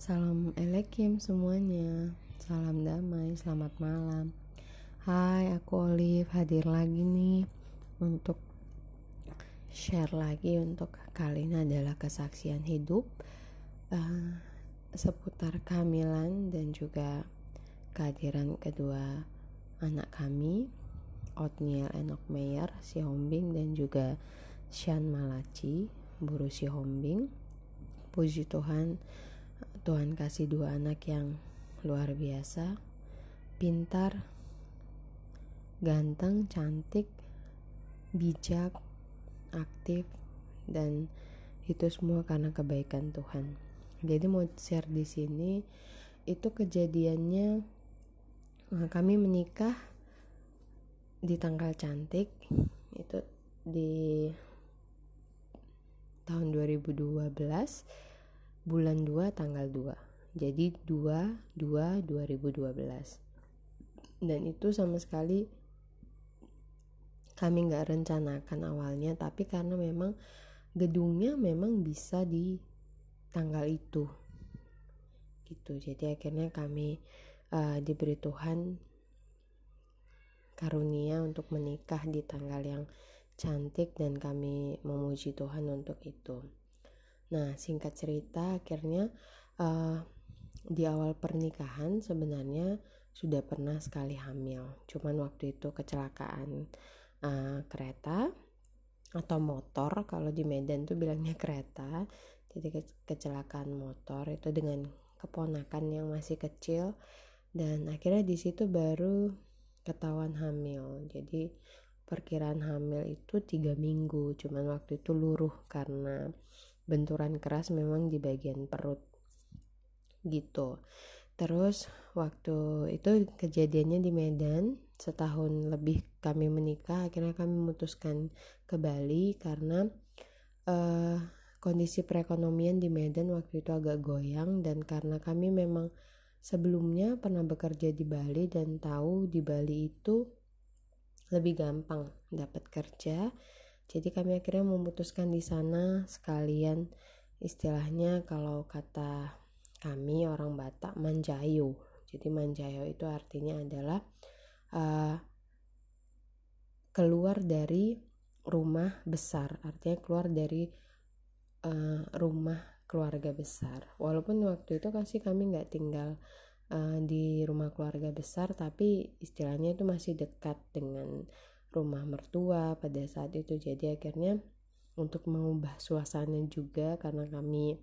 Salam elekim semuanya. Salam damai, selamat malam. Hai, aku Olive hadir lagi nih Untuk share lagi untuk kali ini adalah kesaksian hidup uh, Seputar kehamilan dan juga kehadiran kedua anak kami Otniel Enoch Meyer, si Hombing dan juga Shan Malachi, Buru si Hombing. Puji Tuhan, Tuhan kasih dua anak yang luar biasa, pintar, ganteng, cantik, bijak, aktif, dan itu semua karena kebaikan Tuhan. Jadi mau share di sini itu kejadiannya eh, kami menikah di tanggal cantik itu di tahun 2012 bulan 2 tanggal 2 jadi 2 2 2012 dan itu sama sekali kami nggak rencanakan awalnya tapi karena memang gedungnya memang bisa di tanggal itu. Gitu. Jadi akhirnya kami uh, diberi Tuhan karunia untuk menikah di tanggal yang cantik dan kami memuji Tuhan untuk itu. Nah, singkat cerita akhirnya uh, di awal pernikahan sebenarnya sudah pernah sekali hamil. Cuman waktu itu kecelakaan uh, kereta atau motor kalau di Medan tuh bilangnya kereta. Jadi ke kecelakaan motor itu dengan keponakan yang masih kecil dan akhirnya di situ baru ketahuan hamil. Jadi perkiraan hamil itu tiga minggu cuman waktu itu luruh karena benturan keras memang di bagian perut gitu terus waktu itu kejadiannya di Medan setahun lebih kami menikah akhirnya kami memutuskan ke Bali karena uh, kondisi perekonomian di Medan waktu itu agak goyang dan karena kami memang sebelumnya pernah bekerja di Bali dan tahu di Bali itu lebih gampang dapat kerja. Jadi kami akhirnya memutuskan di sana sekalian istilahnya kalau kata kami orang Batak manjayo. Jadi manjayo itu artinya adalah uh, keluar dari rumah besar, artinya keluar dari uh, rumah keluarga besar. Walaupun waktu itu kasih kami nggak tinggal uh, di rumah keluarga besar tapi istilahnya itu masih dekat dengan rumah mertua pada saat itu. Jadi akhirnya untuk mengubah suasana juga karena kami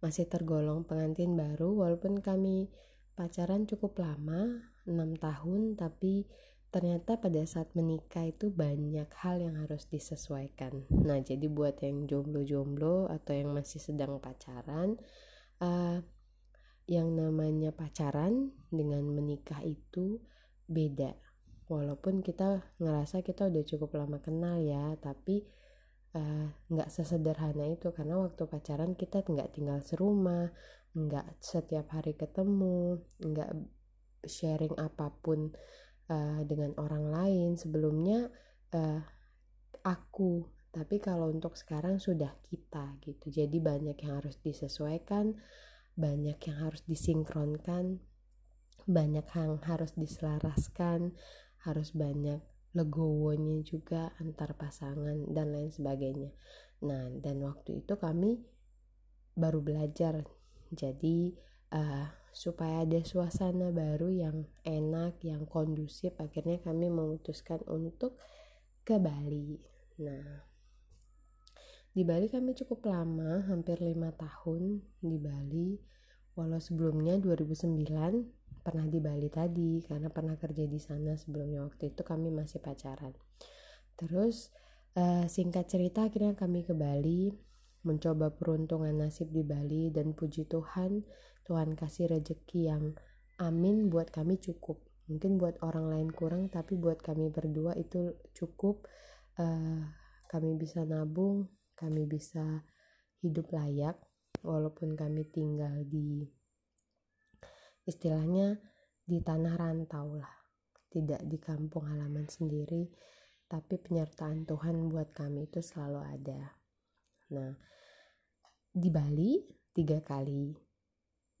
masih tergolong pengantin baru walaupun kami pacaran cukup lama 6 tahun tapi ternyata pada saat menikah itu banyak hal yang harus disesuaikan. Nah jadi buat yang jomblo-jomblo atau yang masih sedang pacaran uh, yang namanya pacaran dengan menikah itu beda walaupun kita ngerasa kita udah cukup lama kenal ya tapi eh, nggak uh, sesederhana itu. Karena waktu pacaran kita nggak tinggal serumah nggak setiap hari ketemu nggak sharing apa pun uh, dengan orang lain. Sebelumnya uh, aku. Tapi kalau untuk sekarang sudah kita gitu. Jadi banyak yang harus disesuaikan banyak yang harus disinkronkan banyak yang harus diselaraskan harus banyak legowonya juga antar pasangan dan lain sebagainya. Nah dan waktu itu kami baru belajar. Jadi uh, supaya ada suasana baru yang enak yang kondusif akhirnya kami memutuskan untuk ke Bali. Nah di Bali kami cukup lama, hampir lima tahun di Bali. Walau sebelumnya 2009 pernah di Bali tadi karena pernah kerja di sana sebelumnya. Waktu itu kami masih pacaran. Terus uh, singkat cerita akhirnya kami ke Bali mencoba peruntungan nasib di Bali dan puji Tuhan Tuhan kasih rejeki yang amin buat kami cukup. Mungkin buat orang lain kurang tapi buat kami berdua itu cukup. Uh, kami bisa nabung kami bisa hidup layak walaupun kami tinggal di istilahnya di tanah rantau lah. Tidak di kampung halaman sendiri tapi penyertaan Tuhan buat kami itu selalu ada. Nah di Bali tiga kali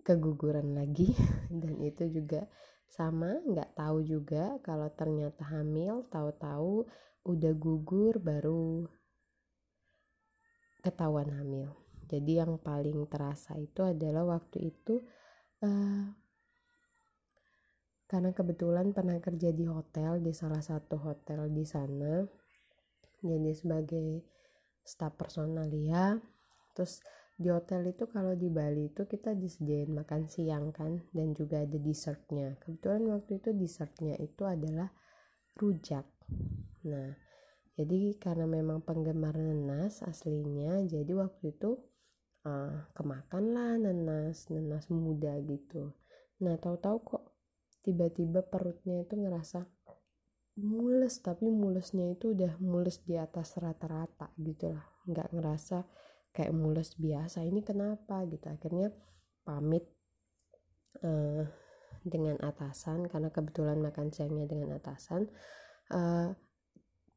keguguran lagi dan itu juga sama nggak tahu juga kalau ternyata hamil tahu-tahu udah gugur baru ketahuan hamil. Jadi yang paling terasa itu adalah waktu itu uh, karena kebetulan pernah kerja di hotel di salah satu hotel di sana. Jadi sebagai staf personal ya terus di hotel itu kalau di Bali itu kita disediain makan siang kan dan juga ada dessertnya. Kebetulan waktu itu dessertnya itu adalah rujak. Nah jadi karena memang penggemar nanas aslinya jadi waktu itu uh, kemakan lah nanas nanas muda gitu. Nah tahu-tahu kok tiba-tiba perutnya itu ngerasa mules tapi mulesnya itu udah mules di atas rata-rata gitu lah. Nggak ngerasa kayak mules biasa ini kenapa? gitu. Akhirnya pamit uh, dengan atasan karena kebetulan makan siangnya dengan atasan uh,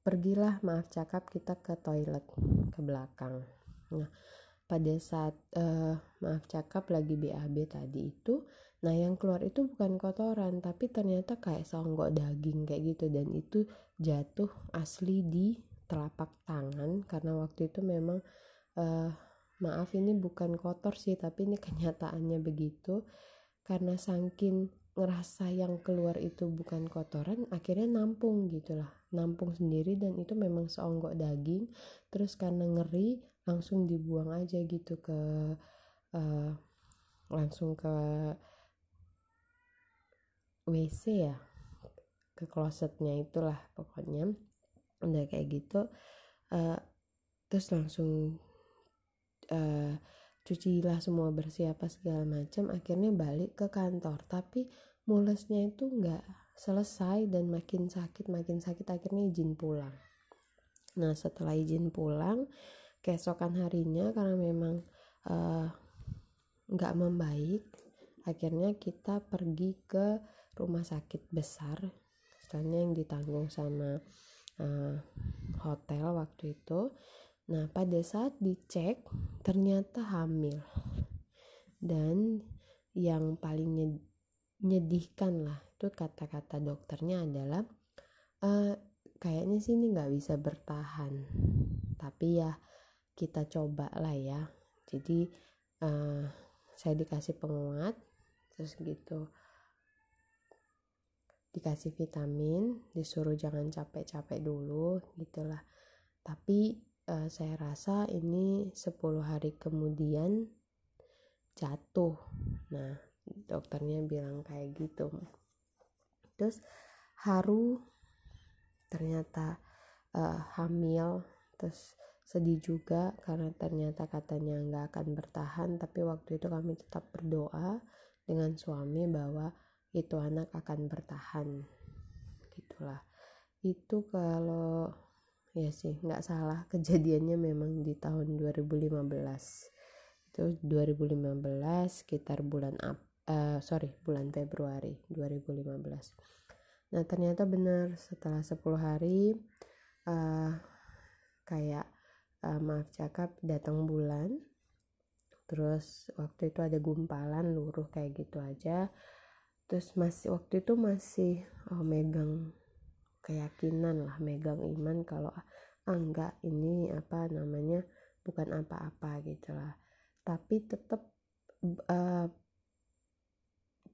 pergilah maaf cakap kita ke toilet ke belakang. Nah pada saat uh, maaf cakap lagi BAB tadi itu nah yang keluar itu bukan kotoran tapi ternyata kayak songgok daging kayak gitu. Dan itu jatuh asli di telapak tangan karena waktu itu memang uh, maaf ini bukan kotor sih tapi ini kenyataannya begitu. Karena saking ngerasa yang keluar itu bukan kotoran akhirnya nampung gitulah nampung sendiri dan itu memang seonggok daging. Terus karena ngeri langsung dibuang aja gitu ke uh, langsung ke WC ya ke klosetnya itulah pokoknya. Udah kayak gitu uh, terus langsung uh, cucilah semua bersih apa segala macam akhirnya balik ke kantor. Tapi mulesnya itu nggak selesai dan makin sakit makin sakit akhirnya izin pulang. Nah setelah izin pulang keesokan harinya karena memang uh, nggak membaik akhirnya kita pergi ke rumah sakit besar istilahnya yang ditanggung sama uh, hotel waktu itu Nah, pada saat dicek ternyata hamil. Dan yang paling nyedihkan lah itu kata-kata dokternya adalah e, kayaknya sih ini nggak bisa bertahan. Tapi ya kita coba lah ya. Jadi uh, saya dikasih penguat terus gitu dikasih vitamin disuruh jangan capek-capek dulu gitulah. Tapi uh, saya rasa ini 10 hari kemudian jatuh. Nah dokternya bilang kayak gitu. Terus haru ternyata uh, hamil. Terus sedih juga karena ternyata katanya nggak akan bertahan. Tapi waktu itu kami tetap berdoa dengan suami bahwa itu anak akan bertahan. Gitulah. Itu kalau ya sih nggak salah. Kejadiannya memang di tahun 2015 itu 2015 sekitar bulan Ap uh, sorry bulan Februari 2015 nah ternyata benar setelah 10 hari uh, kayak uh, maaf cakap datang bulan terus waktu itu ada gumpalan luruh kayak gitu aja terus masih waktu itu masih oh, megang keyakinan lah megang iman kalau ah ini apa namanya bukan apa-apa gitu lah. Tapi tetap uh,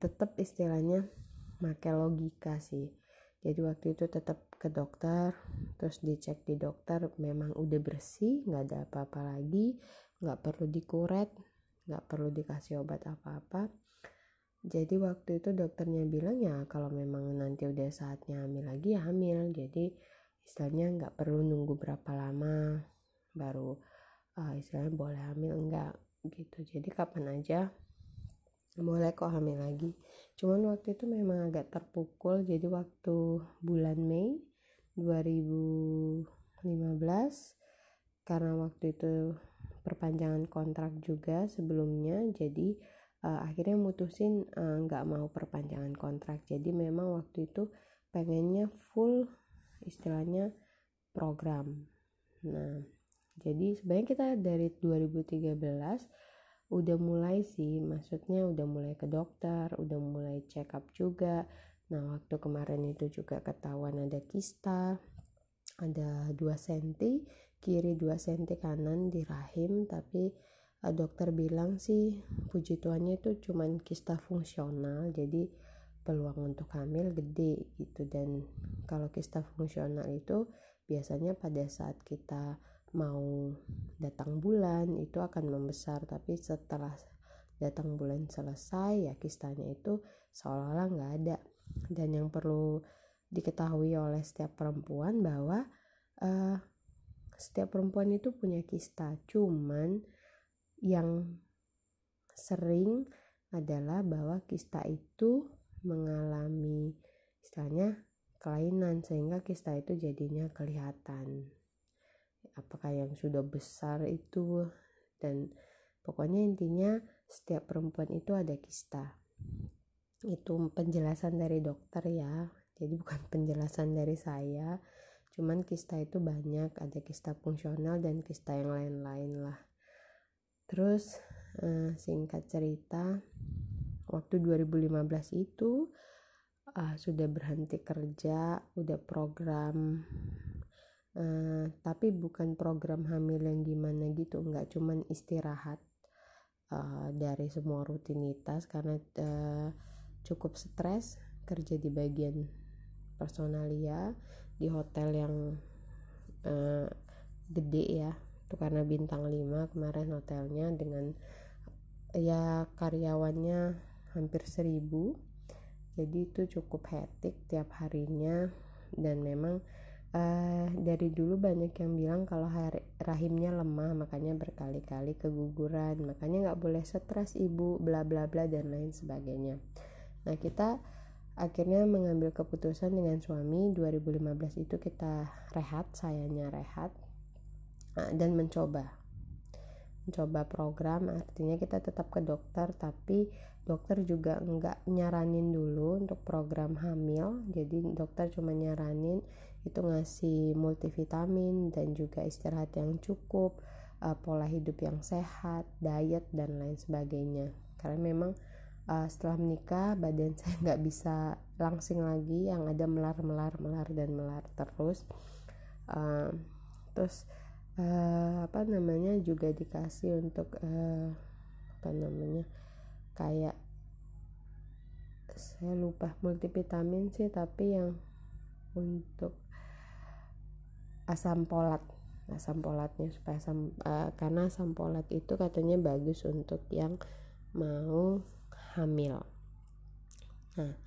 tetap istilahnya pakai logika sih. Jadi waktu itu tetap ke dokter terus dicek di dokter memang udah bersih nggak ada apa-apa lagi nggak perlu dikuret nggak perlu dikasih obat apa-apa jadi waktu itu dokternya bilang ya kalau memang nanti udah saatnya hamil lagi ya hamil. Jadi istilahnya nggak perlu nunggu berapa lama baru uh, istilahnya boleh hamil enggak gitu. Jadi kapan aja boleh kok hamil lagi. Cuman waktu itu memang agak terpukul. Jadi waktu bulan Mei 2015 karena waktu itu perpanjangan kontrak juga sebelumnya jadi uh, akhirnya mutusin eh, nggak uh, mau perpanjangan kontrak. Jadi memang waktu itu pengennya full istilahnya program. Nah jadi sebenarnya kita dari 2013 udah mulai sih maksudnya udah mulai ke dokter udah mulai check up juga. Nah waktu kemarin itu juga ketahuan ada kista ada 2 cm kiri 2 cm kanan di rahim tapi dokter bilang sih puji tuannya itu cuman kista fungsional jadi peluang untuk hamil gede gitu. Dan kalau kista fungsional itu biasanya pada saat kita mau datang bulan itu akan membesar tapi setelah datang bulan selesai ya kistanya itu seolah-olah nggak ada. Dan yang perlu diketahui oleh setiap perempuan bahwa uh, setiap perempuan itu punya kista cuman yang sering adalah bahwa kista itu mengalami istilahnya kelainan sehingga kista itu jadinya kelihatan. Apakah yang sudah besar itu dan pokoknya intinya setiap perempuan itu ada kista. Itu penjelasan dari dokter ya jadi bukan penjelasan dari saya cuman kista itu banyak ada kista fungsional dan kista yang lain-lain lah terus eh, singkat cerita waktu 2015 itu uh, sudah berhenti kerja udah program uh, tapi bukan program hamil yang gimana gitu nggak cuman istirahat uh, dari semua rutinitas karena uh, cukup stres kerja di bagian personalia di hotel yang uh, gede ya itu karena bintang 5 kemarin hotelnya dengan ya karyawannya hampir seribu. Jadi itu cukup hektik tiap harinya. Dan memang uh, dari dulu banyak yang bilang kalau hari, rahimnya lemah makanya berkali-kali keguguran. Makanya nggak boleh stres ibu bla bla bla dan lain sebagainya. Nah kita akhirnya mengambil keputusan dengan suami. 2015 itu kita rehat sayanya rehat dan mencoba. Mencoba program artinya kita tetap ke dokter tapi dokter juga nggak nyaranin dulu untuk program hamil. Jadi dokter cuma nyaranin itu ngasih multivitamin dan juga istirahat yang cukup uh, pola hidup yang sehat diet dan lain sebagainya. Karena memang uh, setelah menikah badan saya nggak bisa langsing lagi yang ada melar melar melar dan melar terus. Uh, terus uh, apa namanya juga dikasih untuk uh, apa namanya kayak saya lupa multivitamin sih tapi yang untuk asam polat. Asam polatnya supaya asam uh, karena asam polat itu katanya bagus untuk yang mau hamil. Nah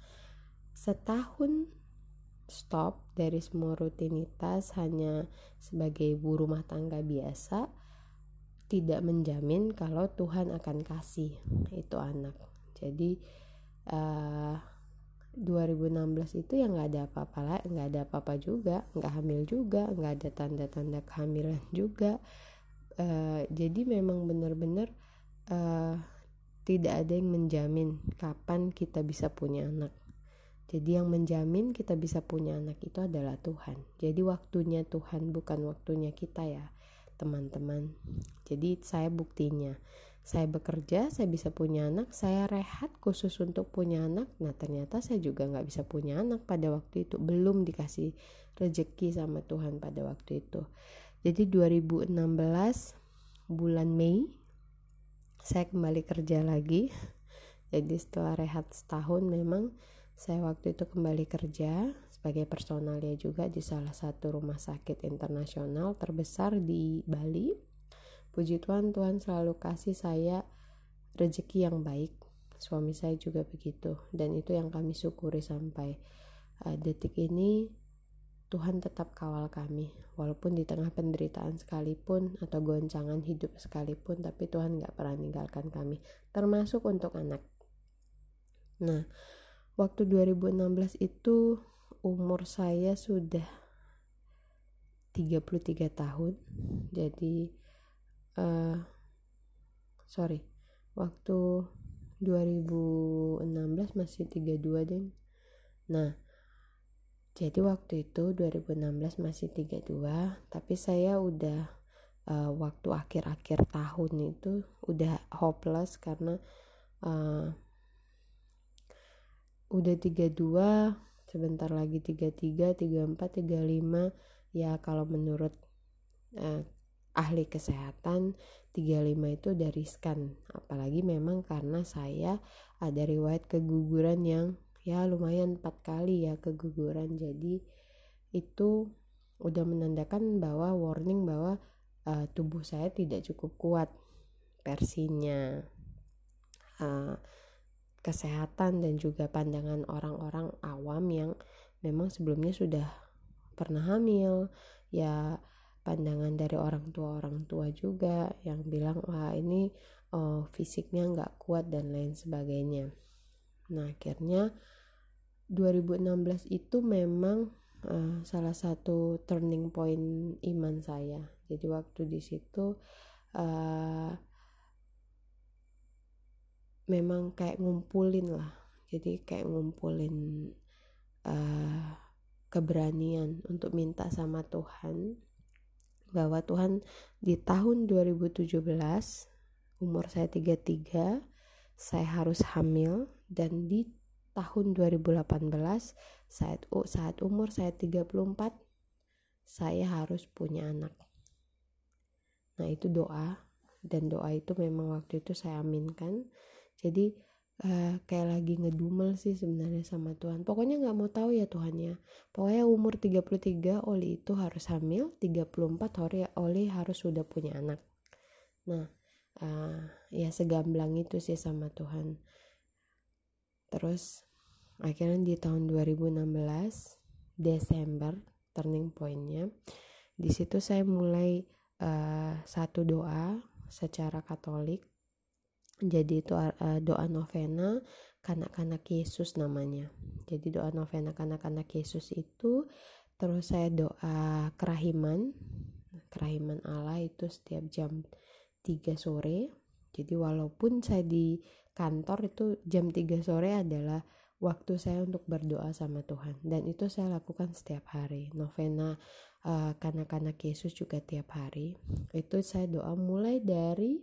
setahun stop dari semua rutinitas hanya sebagai ibu rumah tangga biasa tidak menjamin kalau Tuhan akan kasih itu anak. Jadi uh, eh, 2016 itu yang nggak ada apa-apa lah nggak ada apa-apa juga nggak hamil juga nggak ada tanda-tanda kehamilan juga. Uh, jadi memang benar-benar uh, tidak ada yang menjamin kapan kita bisa punya anak jadi yang menjamin kita bisa punya anak itu adalah Tuhan. Jadi waktunya Tuhan bukan waktunya kita ya teman-teman. Jadi saya buktinya. Saya bekerja saya bisa punya anak saya rehat khusus untuk punya anak. Nah ternyata saya juga nggak bisa punya anak pada waktu itu. Belum dikasih rezeki sama Tuhan pada waktu itu. Jadi 2016 bulan Mei saya kembali kerja lagi. Jadi setelah rehat setahun memang saya waktu itu kembali kerja sebagai personalnya juga di salah satu rumah sakit internasional terbesar di Bali Puji Tuhan, Tuhan selalu kasih saya rezeki yang baik. Suami saya juga begitu, dan itu yang kami syukuri sampai uh, detik ini. Tuhan tetap kawal kami, walaupun di tengah penderitaan sekalipun atau goncangan hidup sekalipun, tapi Tuhan gak pernah meninggalkan kami, termasuk untuk anak. Nah, waktu 2016 itu umur saya sudah 33 tahun, jadi uh, sorry waktu 2016 masih 32 deh nah jadi waktu itu 2016 masih 32 tapi saya udah uh, waktu akhir-akhir tahun itu udah hopeless karena uh, udah 32 sebentar lagi 33 34 35 ya kalau menurut uh, ahli kesehatan 35 itu udah riskan. Apalagi memang karena saya ada riwayat keguguran yang ya lumayan empat kali ya keguguran. Jadi itu udah menandakan bahwa warning bahwa uh, tubuh saya tidak cukup kuat versinya uh, kesehatan dan juga pandangan orang-orang awam yang memang sebelumnya sudah pernah hamil. Ya pandangan dari orang tua orang tua juga yang bilang wah ini oh, fisiknya nggak kuat dan lain sebagainya. Nah akhirnya 2016 itu memang uh, salah satu turning point iman saya. Jadi waktu di situ uh, memang kayak ngumpulin lah. Jadi kayak ngumpulin uh, keberanian untuk minta sama Tuhan. Bahwa Tuhan di tahun 2017 umur saya 33 saya harus hamil. Dan di tahun 2018 saat saat umur saya 34 saya harus punya anak. Nah itu doa. Dan doa itu memang waktu itu saya aminkan jadi uh, kayak lagi ngedumel sih sebenarnya sama Tuhan. Pokoknya nggak mau tahu ya Tuhan ya pokoknya umur 33 Oli itu harus hamil 34 Oli, Oli harus sudah punya anak. Nah uh, ya segamblang itu sih sama Tuhan. Terus akhirnya di tahun 2016 Desember turning pointnya di situ saya mulai uh, satu doa secara Katolik jadi itu uh, doa novena kanak-kanak Yesus namanya. Jadi doa novena kanak-kanak Yesus itu terus saya doa kerahiman kerahiman Allah itu setiap jam 3 sore. Jadi walaupun saya di kantor itu jam 3 sore adalah waktu saya untuk berdoa sama Tuhan. Dan itu saya lakukan setiap hari. Novena uh, kanak-kanak Yesus juga tiap hari. Itu saya doa mulai dari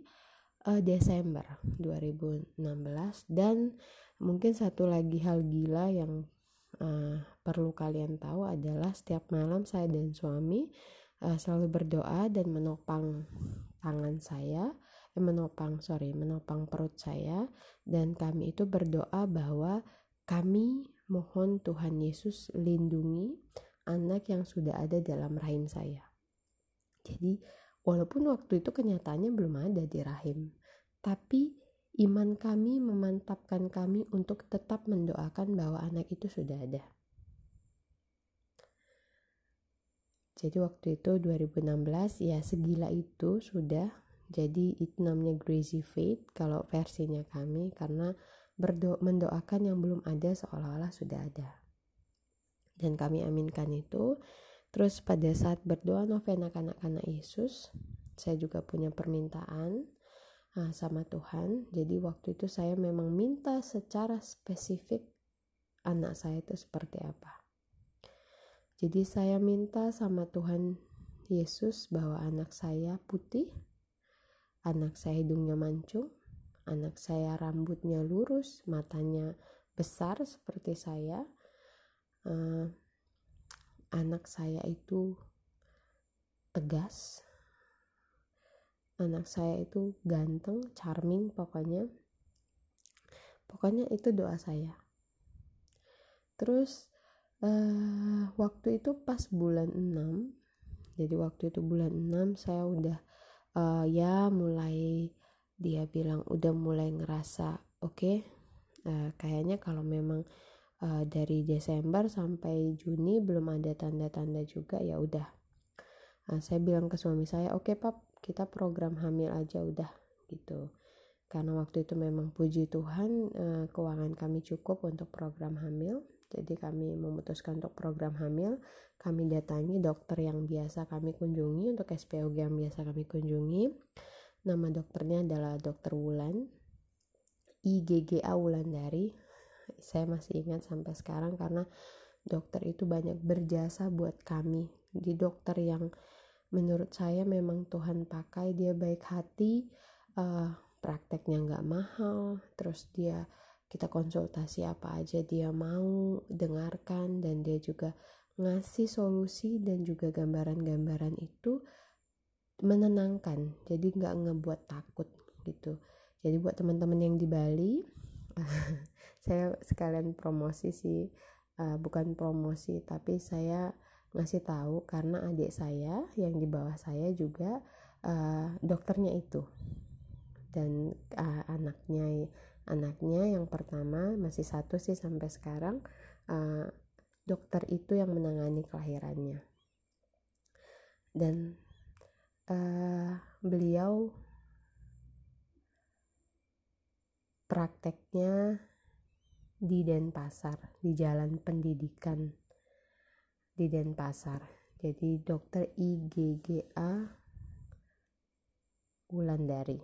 uh, Desember 2016 dan mungkin satu lagi hal gila yang uh, perlu kalian tahu adalah setiap malam saya dan suami uh, selalu berdoa dan menopang tangan saya eh, menopang sorry menopang perut saya. Dan kami itu berdoa bahwa kami mohon Tuhan Yesus lindungi anak yang sudah ada dalam rahim saya. Jadi Walaupun waktu itu kenyataannya belum ada di rahim, tapi iman kami memantapkan kami untuk tetap mendoakan bahwa anak itu sudah ada. Jadi waktu itu 2016 ya segila itu sudah jadi itu namanya crazy faith kalau versinya kami karena berdo mendoakan yang belum ada seolah-olah sudah ada. Dan kami aminkan itu Terus pada saat berdoa novena kanak-kanak Yesus, saya juga punya permintaan uh, sama Tuhan. Jadi waktu itu saya memang minta secara spesifik anak saya itu seperti apa. Jadi saya minta sama Tuhan Yesus bahwa anak saya putih, anak saya hidungnya mancung, anak saya rambutnya lurus, matanya besar seperti saya, uh, anak saya itu tegas. Anak saya itu ganteng charming pokoknya. Pokoknya itu doa saya. Terus uh, waktu itu pas bulan 6 jadi waktu itu bulan 6 saya udah uh, ya mulai dia bilang udah mulai ngerasa oke okay, uh, kayaknya kalau memang uh, dari Desember sampai Juni belum ada tanda-tanda juga ya udah. Uh, saya bilang ke suami saya oke okay, pap kita program hamil aja udah gitu. Karena waktu itu memang puji Tuhan uh, keuangan kami cukup untuk program hamil. Jadi kami memutuskan untuk program hamil. Kami datangi dokter yang biasa kami kunjungi untuk SPOG yang biasa kami kunjungi. Nama dokternya adalah dokter Wulan IGGA Wulandari saya masih ingat sampai sekarang karena dokter itu banyak berjasa buat kami. Di dokter yang menurut saya memang Tuhan pakai dia baik hati uh, prakteknya nggak mahal terus dia kita konsultasi apa aja dia mau dengarkan dan dia juga ngasih solusi dan juga gambaran-gambaran itu menenangkan. Jadi nggak ngebuat takut gitu. Jadi buat teman-teman yang di Bali saya sekalian promosi sih uh, bukan promosi tapi saya ngasih tahu karena adik saya yang di bawah saya juga uh, dokternya itu. Dan uh, anaknya anaknya yang pertama masih satu sih sampai sekarang uh, dokter itu yang menangani kelahirannya. Dan uh, beliau prakteknya di Denpasar di Jalan Pendidikan di Denpasar. Jadi dokter IGGA Wulandari.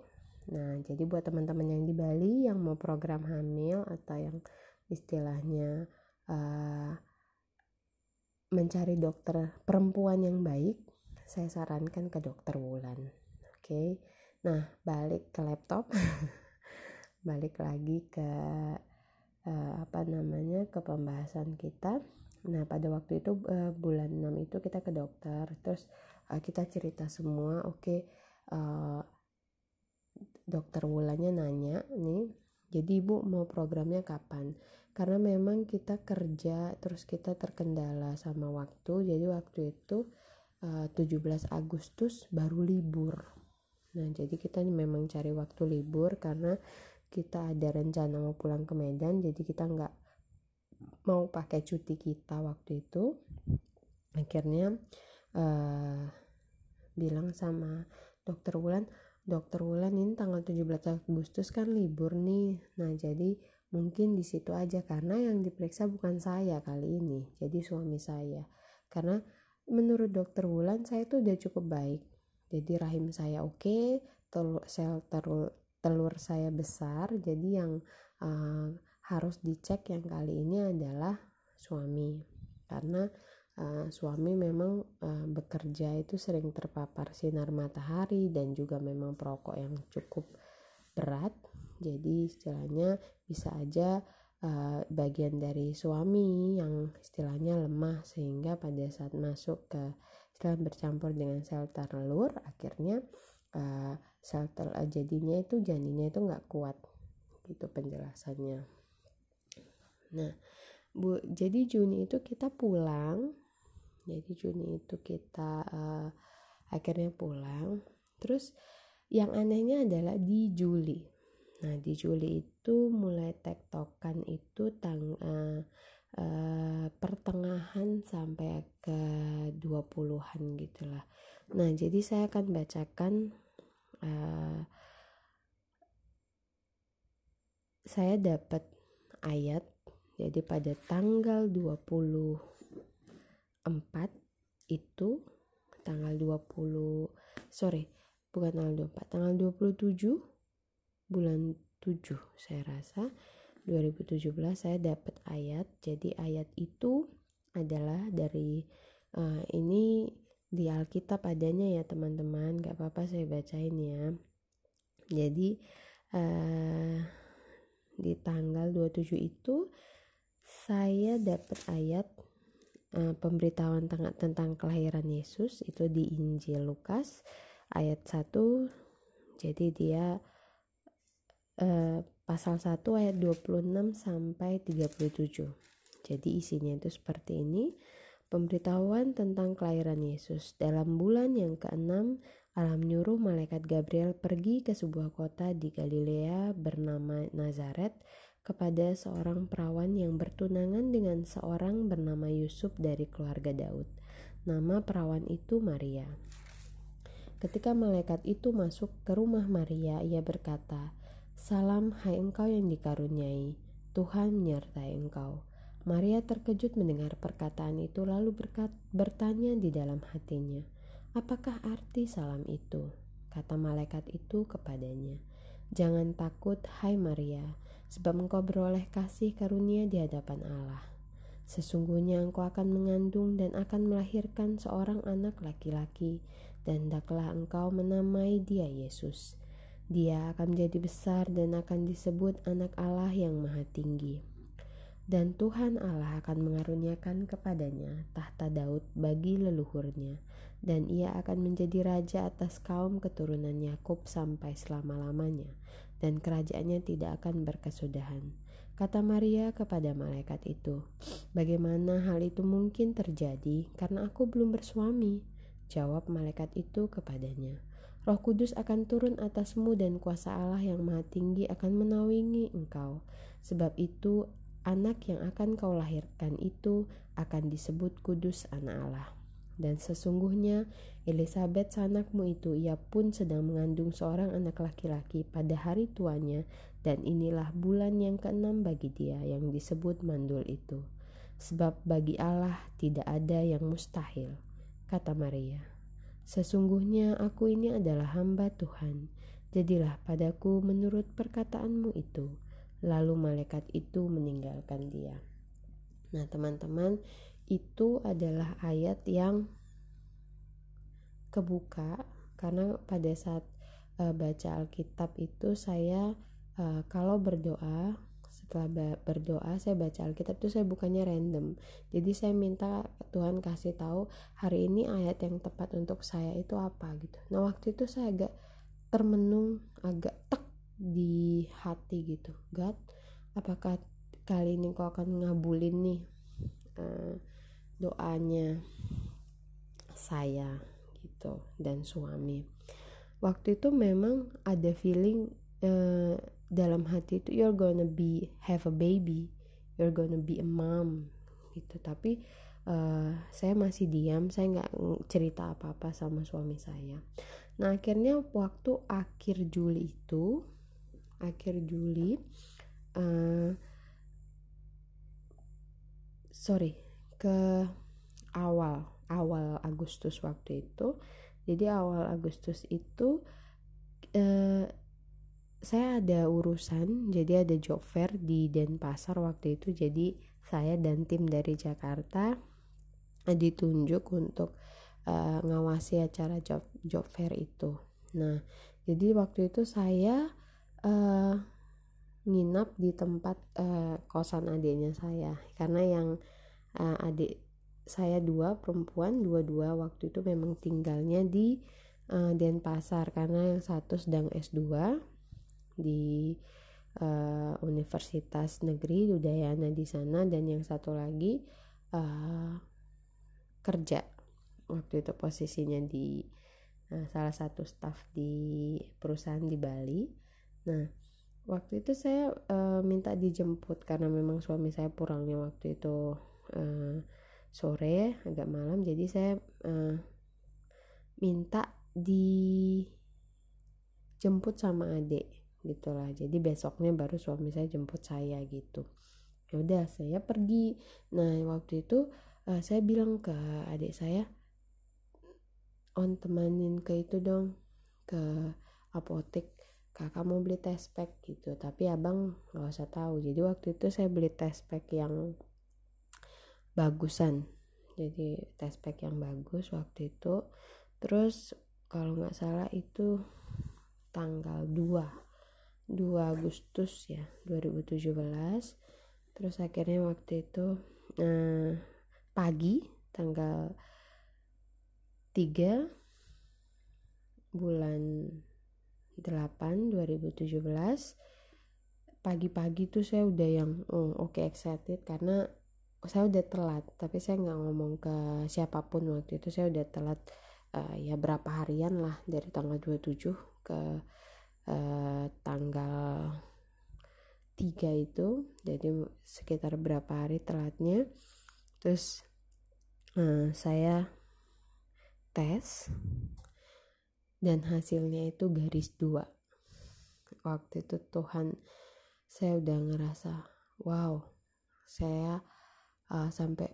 Nah jadi buat teman-teman yang di Bali yang mau program hamil atau yang istilahnya uh, mencari dokter perempuan yang baik saya sarankan ke dokter Wulan. Oke? Okay? nah balik ke laptop. Balik lagi ke uh, apa namanya ke pembahasan kita. Nah pada waktu itu uh, bulan 6 itu kita ke dokter terus uh, kita cerita semua oke okay, uh, dokter Wulannya nanya nih jadi ibu mau programnya kapan? Karena memang kita kerja terus kita terkendala sama waktu jadi waktu itu uh, 17 Agustus baru libur. Nah jadi kita memang cari waktu libur karena kita ada rencana mau pulang ke Medan jadi kita nggak mau pakai cuti kita waktu itu. Akhirnya uh, bilang sama dokter Wulan dokter Wulan ini tanggal 17 Agustus kan libur nih. Nah jadi mungkin di situ aja karena yang diperiksa bukan saya kali ini jadi suami saya. Karena menurut dokter Wulan saya tuh udah cukup baik. Jadi rahim saya oke okay, sel telur telur saya besar jadi yang uh, harus dicek yang kali ini adalah suami. Karena uh, suami memang uh, bekerja itu sering terpapar sinar matahari dan juga memang perokok yang cukup berat. Jadi istilahnya bisa aja bagian dari suami yang istilahnya lemah sehingga pada saat masuk ke setelah bercampur dengan sel telur akhirnya uh, sel tel uh, jadinya itu janinnya itu nggak kuat gitu penjelasannya. Nah bu jadi Juni itu kita pulang. Jadi Juni itu kita uh, akhirnya pulang. Terus yang anehnya adalah di Juli. Nah di Juli itu mulai tektokan itu tang uh, uh, pertengahan sampai ke 20-an gitulah nah jadi saya akan bacakan uh, saya dapat ayat jadi pada tanggal 24 itu tanggal 20 sorry bukan tanggal 24 tanggal 27 bulan 7 saya rasa 2017 saya dapat ayat. Jadi ayat itu adalah dari uh, ini di Alkitab adanya ya teman-teman. Gak apa-apa saya bacain ya. Jadi uh, di tanggal 27 itu saya dapat ayat uh, pemberitahuan tentang, tentang kelahiran Yesus. Itu di Injil Lukas ayat 1 jadi dia uh, pasal 1 ayat 26 sampai 37 jadi isinya itu seperti ini Pemberitahuan tentang kelahiran Yesus. Dalam bulan yang keenam, Allah menyuruh malaikat Gabriel pergi ke sebuah kota di Galilea bernama Nazaret kepada seorang perawan yang bertunangan dengan seorang bernama Yusuf dari keluarga Daud. Nama perawan itu Maria. Ketika malaikat itu masuk ke rumah Maria, ia berkata, "Salam, hai engkau yang dikaruniai, Tuhan menyertai engkau." Maria terkejut mendengar perkataan itu lalu berkat, bertanya di dalam hatinya, "Apakah arti salam itu?" Kata malaikat itu kepadanya, "Jangan takut, hai Maria, sebab engkau beroleh kasih karunia di hadapan Allah. Sesungguhnya engkau akan mengandung dan akan melahirkan seorang anak laki-laki, dan hendaklah engkau menamai dia Yesus. Dia akan menjadi besar dan akan disebut anak Allah yang maha tinggi. Dan Tuhan Allah akan mengaruniakan kepadanya tahta Daud bagi leluhurnya, dan ia akan menjadi raja atas kaum keturunan Yakub sampai selama-lamanya, dan kerajaannya tidak akan berkesudahan. Kata Maria kepada malaikat itu, "Bagaimana hal itu mungkin terjadi karena aku belum bersuami?" Jawab malaikat itu kepadanya, Roh Kudus akan turun atasmu dan kuasa Allah yang maha tinggi akan menaungi engkau. Sebab itu anak yang akan kau lahirkan itu akan disebut kudus anak Allah. Dan sesungguhnya Elizabeth sanakmu itu ia pun sedang mengandung seorang anak laki-laki pada hari tuanya dan inilah bulan yang keenam bagi dia yang disebut mandul itu. Sebab bagi Allah tidak ada yang mustahil kata Maria. Sesungguhnya aku ini adalah hamba Tuhan, jadilah padaku menurut perkataanmu itu. Lalu malaikat itu meninggalkan dia. Nah, teman-teman, itu adalah ayat yang kebuka karena pada saat uh, baca Alkitab itu saya uh, kalau berdoa setelah berdoa saya baca Alkitab itu saya bukannya random jadi saya minta Tuhan kasih tahu hari ini ayat yang tepat untuk saya itu apa gitu nah waktu itu saya agak termenung agak tek di hati gitu. God apakah kali ini kau akan ngabulin nih uh, doanya saya gitu dan suami? Waktu itu memang ada feeling uh, dalam hati itu you're gonna be have a baby you're gonna be a mom gitu. Tapi uh, saya masih diam saya nggak cerita apa apa sama suami saya. Nah akhirnya waktu akhir Juli itu akhir Juli uh, sorry ke awal awal Agustus waktu itu. Jadi awal Agustus itu uh, saya ada urusan jadi ada job fair di Denpasar waktu itu. Jadi saya dan tim dari Jakarta ditunjuk untuk uh, ngawasi acara job job fair itu. Nah jadi waktu itu saya uh, nginap di tempat uh, kosan adiknya saya. Karena yang uh, adik saya dua perempuan dua-dua waktu itu memang tinggalnya di uh, Denpasar. Karena yang satu sedang S2 di uh, Universitas Negeri Udayana di sana. Dan yang satu lagi uh, kerja. Waktu itu posisinya di uh, salah satu staff di perusahaan di Bali. Nah waktu itu saya uh, minta dijemput karena memang suami saya pulangnya waktu itu uh, sore agak malam. Jadi saya uh, minta dijemput sama adik gitulah. Jadi besoknya baru suami saya jemput saya gitu. Ya udah saya pergi. Nah waktu itu uh, saya bilang ke adik saya on temanin ke itu dong ke apotek kakak mau beli test pack gitu tapi abang nggak usah tahu. Jadi waktu itu saya beli test pack yang bagusan. Jadi test pack yang bagus waktu itu. Terus kalau nggak salah itu tanggal 2 2 Agustus ya 2017 terus akhirnya waktu itu eh, pagi tanggal 3 bulan 8 2017 pagi-pagi tuh saya udah yang oh, oke okay, excited karena saya udah telat tapi saya nggak ngomong ke siapa pun waktu itu. Saya udah telat uh, ya berapa harian lah dari tanggal 27 ke eh, tanggal 3 itu. Jadi sekitar berapa hari telatnya. Terus eh, saya tes dan hasilnya itu garis dua. Waktu itu Tuhan saya udah ngerasa wow saya uh, sampai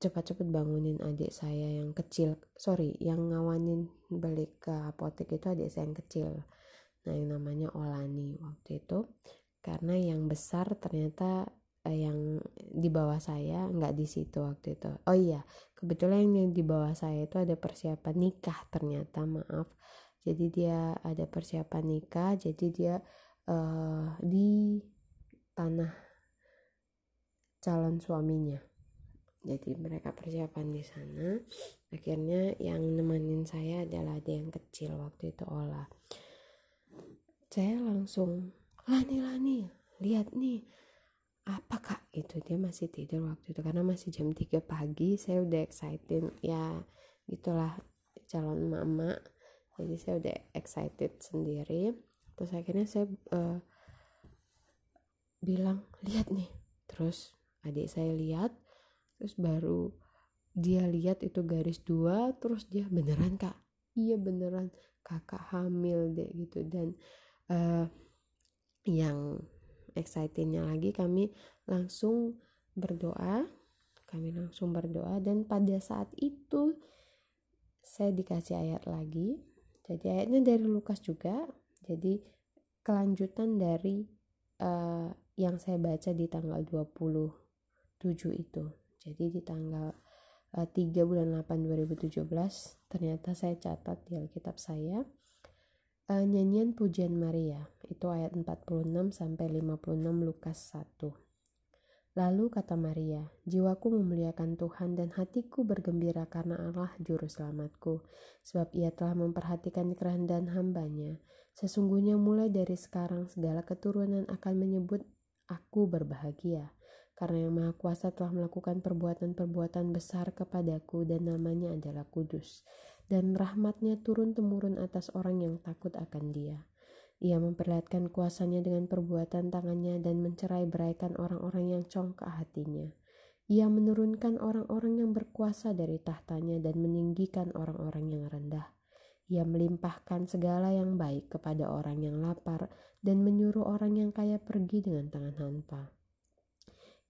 cepat-cepat bangunin adik saya yang kecil. Sorry yang ngawanin balik ke apotek itu adik saya yang kecil. Nah yang namanya Olani waktu itu. Karena yang besar ternyata yang di bawah saya nggak di situ waktu itu. Oh iya kebetulan yang di bawah saya itu ada persiapan nikah ternyata maaf. Jadi dia ada persiapan nikah jadi dia uh, di tanah calon suaminya. Jadi mereka persiapan di sana. Akhirnya yang nemenin saya adalah ada yang kecil waktu itu olah saya langsung Lani Lani lihat nih apa kak? Itu dia masih tidur waktu itu. Karena masih jam 3 pagi saya udah excited. Ya itulah calon mama. Jadi saya udah excited sendiri. Terus akhirnya saya uh, bilang lihat nih. Terus adik saya lihat. Terus baru dia lihat itu garis dua terus dia beneran kak? Iya beneran. Kakak hamil deh gitu. Dan uh, yang excitednya lagi kami langsung berdoa kami langsung berdoa dan pada saat itu saya dikasih ayat lagi. Jadi ayatnya dari Lukas juga. Jadi kelanjutan dari uh, yang saya baca di tanggal 27 itu. Jadi di tanggal uh, eh, 3 bulan 8 2017 ternyata saya catat di Alkitab saya uh, nyanyian pujian Maria itu ayat 46 sampai 56 Lukas 1 Lalu kata Maria, jiwaku memuliakan Tuhan dan hatiku bergembira karena Allah juru selamatku, sebab ia telah memperhatikan kerendahan hambanya. Sesungguhnya mulai dari sekarang segala keturunan akan menyebut aku berbahagia, karena yang Maha Kuasa telah melakukan perbuatan-perbuatan besar kepadaku dan namanya adalah kudus. Dan rahmatnya turun-temurun atas orang yang takut akan dia. Ia memperlihatkan kuasanya dengan perbuatan tangannya dan mencerai beraikan orang-orang yang congkak hatinya. Ia menurunkan orang-orang yang berkuasa dari tahtanya dan meninggikan orang-orang yang rendah. Ia melimpahkan segala yang baik kepada orang yang lapar dan menyuruh orang yang kaya pergi dengan tangan hampa.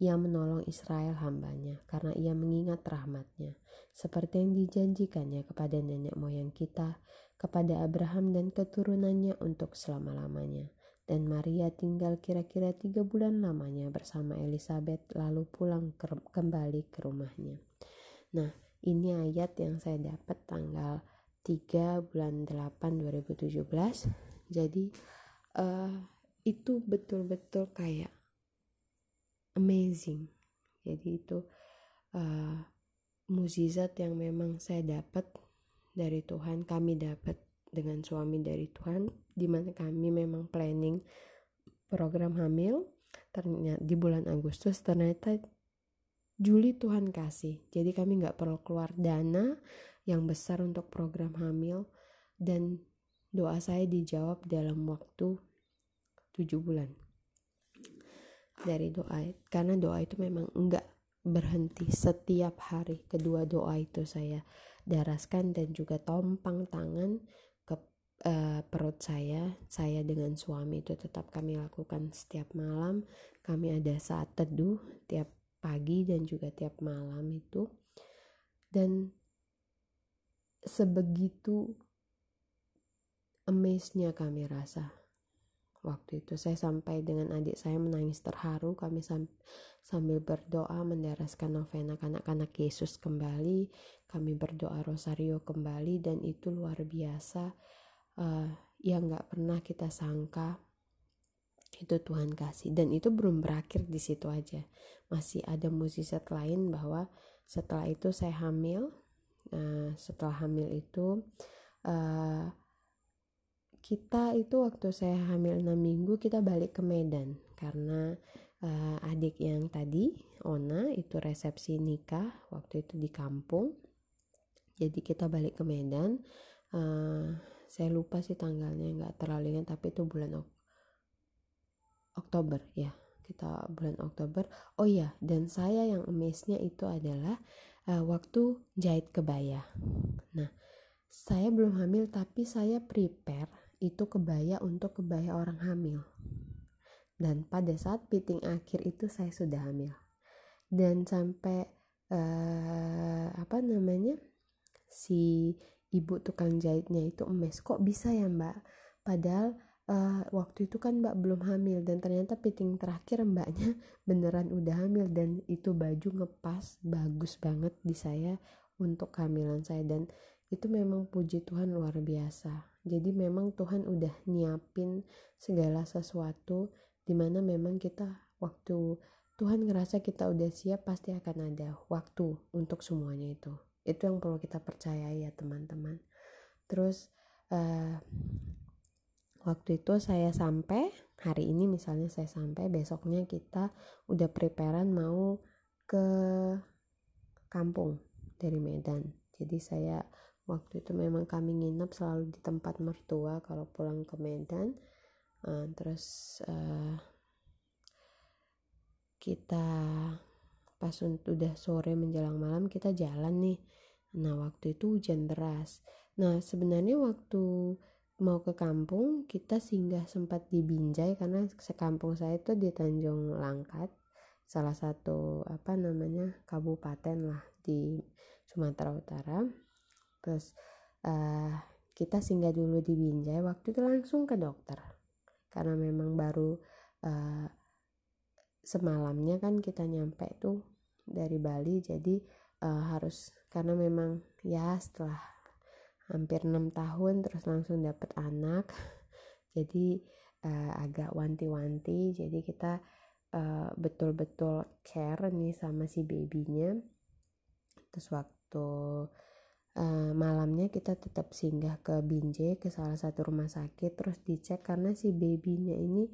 Ia menolong Israel hambanya karena ia mengingat rahmatnya, seperti yang dijanjikannya kepada nenek moyang kita, kepada Abraham dan keturunannya untuk selama-lamanya. Dan Maria tinggal kira-kira tiga bulan lamanya bersama Elizabeth lalu pulang ke, kembali ke rumahnya. Nah, ini ayat yang saya dapat tanggal 3 bulan 8 2017. Jadi uh, itu betul-betul kayak amazing. Jadi itu uh, mukjizat yang memang saya dapat dari Tuhan kami dapat dengan suami dari Tuhan di mana kami memang planning program hamil. Ternyata di bulan Agustus ternyata Juli Tuhan kasih. Jadi kami nggak perlu keluar dana yang besar untuk program hamil. Dan doa saya dijawab dalam waktu tujuh bulan dari doa karena doa itu memang enggak berhenti. Setiap hari kedua doa itu saya daraskan dan juga tompang tangan ke uh, perut saya. Saya dengan suami itu tetap kami lakukan setiap malam. Kami ada saat teduh tiap pagi dan juga tiap malam itu. Dan sebegitu amazed-nya kami rasa waktu itu saya sampai dengan adik saya menangis terharu kami sam sambil berdoa mendaraskan novena anak-anak Yesus kembali. Kami berdoa rosario kembali dan itu luar biasa uh, yang nggak pernah kita sangka itu Tuhan kasih. Dan itu belum berakhir di situ aja. Masih ada mukjizat lain bahwa setelah itu saya hamil uh, setelah hamil itu uh, kita itu waktu saya hamil 6 minggu kita balik ke Medan. Karena uh, adik yang tadi Ona itu resepsi nikah waktu itu di kampung. Jadi kita balik ke Medan. Uh, saya lupa sih tanggalnya nggak terlalu ingat tapi itu bulan ok Oktober ya. Kita bulan Oktober. Oh iya dan saya yang amaze-nya itu adalah uh, waktu jahit kebaya. Nah saya belum hamil tapi saya prepare itu kebaya untuk kebaya orang hamil. Dan pada saat fitting akhir itu saya sudah hamil. Dan sampai uh, apa namanya si ibu tukang jahitnya itu emes kok bisa ya mbak? Padahal uh, waktu itu kan mbak belum hamil dan ternyata fitting terakhir mbaknya beneran udah hamil dan itu baju ngepas bagus banget di saya untuk kehamilan saya dan itu memang puji Tuhan luar biasa jadi memang Tuhan udah nyiapin segala sesuatu di mana memang kita waktu Tuhan ngerasa kita udah siap pasti akan ada waktu untuk semuanya itu. Itu yang perlu kita percayai ya teman-teman. Terus uh, waktu itu saya sampai hari ini misalnya saya sampai besoknya kita udah preparean mau ke kampung dari Medan. Jadi saya waktu itu memang kami nginep selalu di tempat mertua kalau pulang ke Medan. Uh, terus uh, kita pas udah sore menjelang malam kita jalan nih. Nah waktu itu hujan deras. Nah sebenarnya waktu mau ke kampung kita singgah sempat di Binjai karena sekampung saya itu di Tanjung Langkat salah satu apa namanya kabupaten lah di Sumatera Utara terus uh, kita singgah dulu di Binjai waktu itu langsung ke dokter. Karena memang baru uh, semalamnya kan kita nyampe tuh dari Bali jadi uh, harus karena memang ya setelah hampir enam tahun terus langsung dapet anak jadi uh, agak wanti-wanti jadi kita betul-betul uh, care nih sama si babynya. Terus waktu uh, malamnya kita tetap singgah ke Binjai ke salah satu rumah sakit terus dicek karena si babynya ini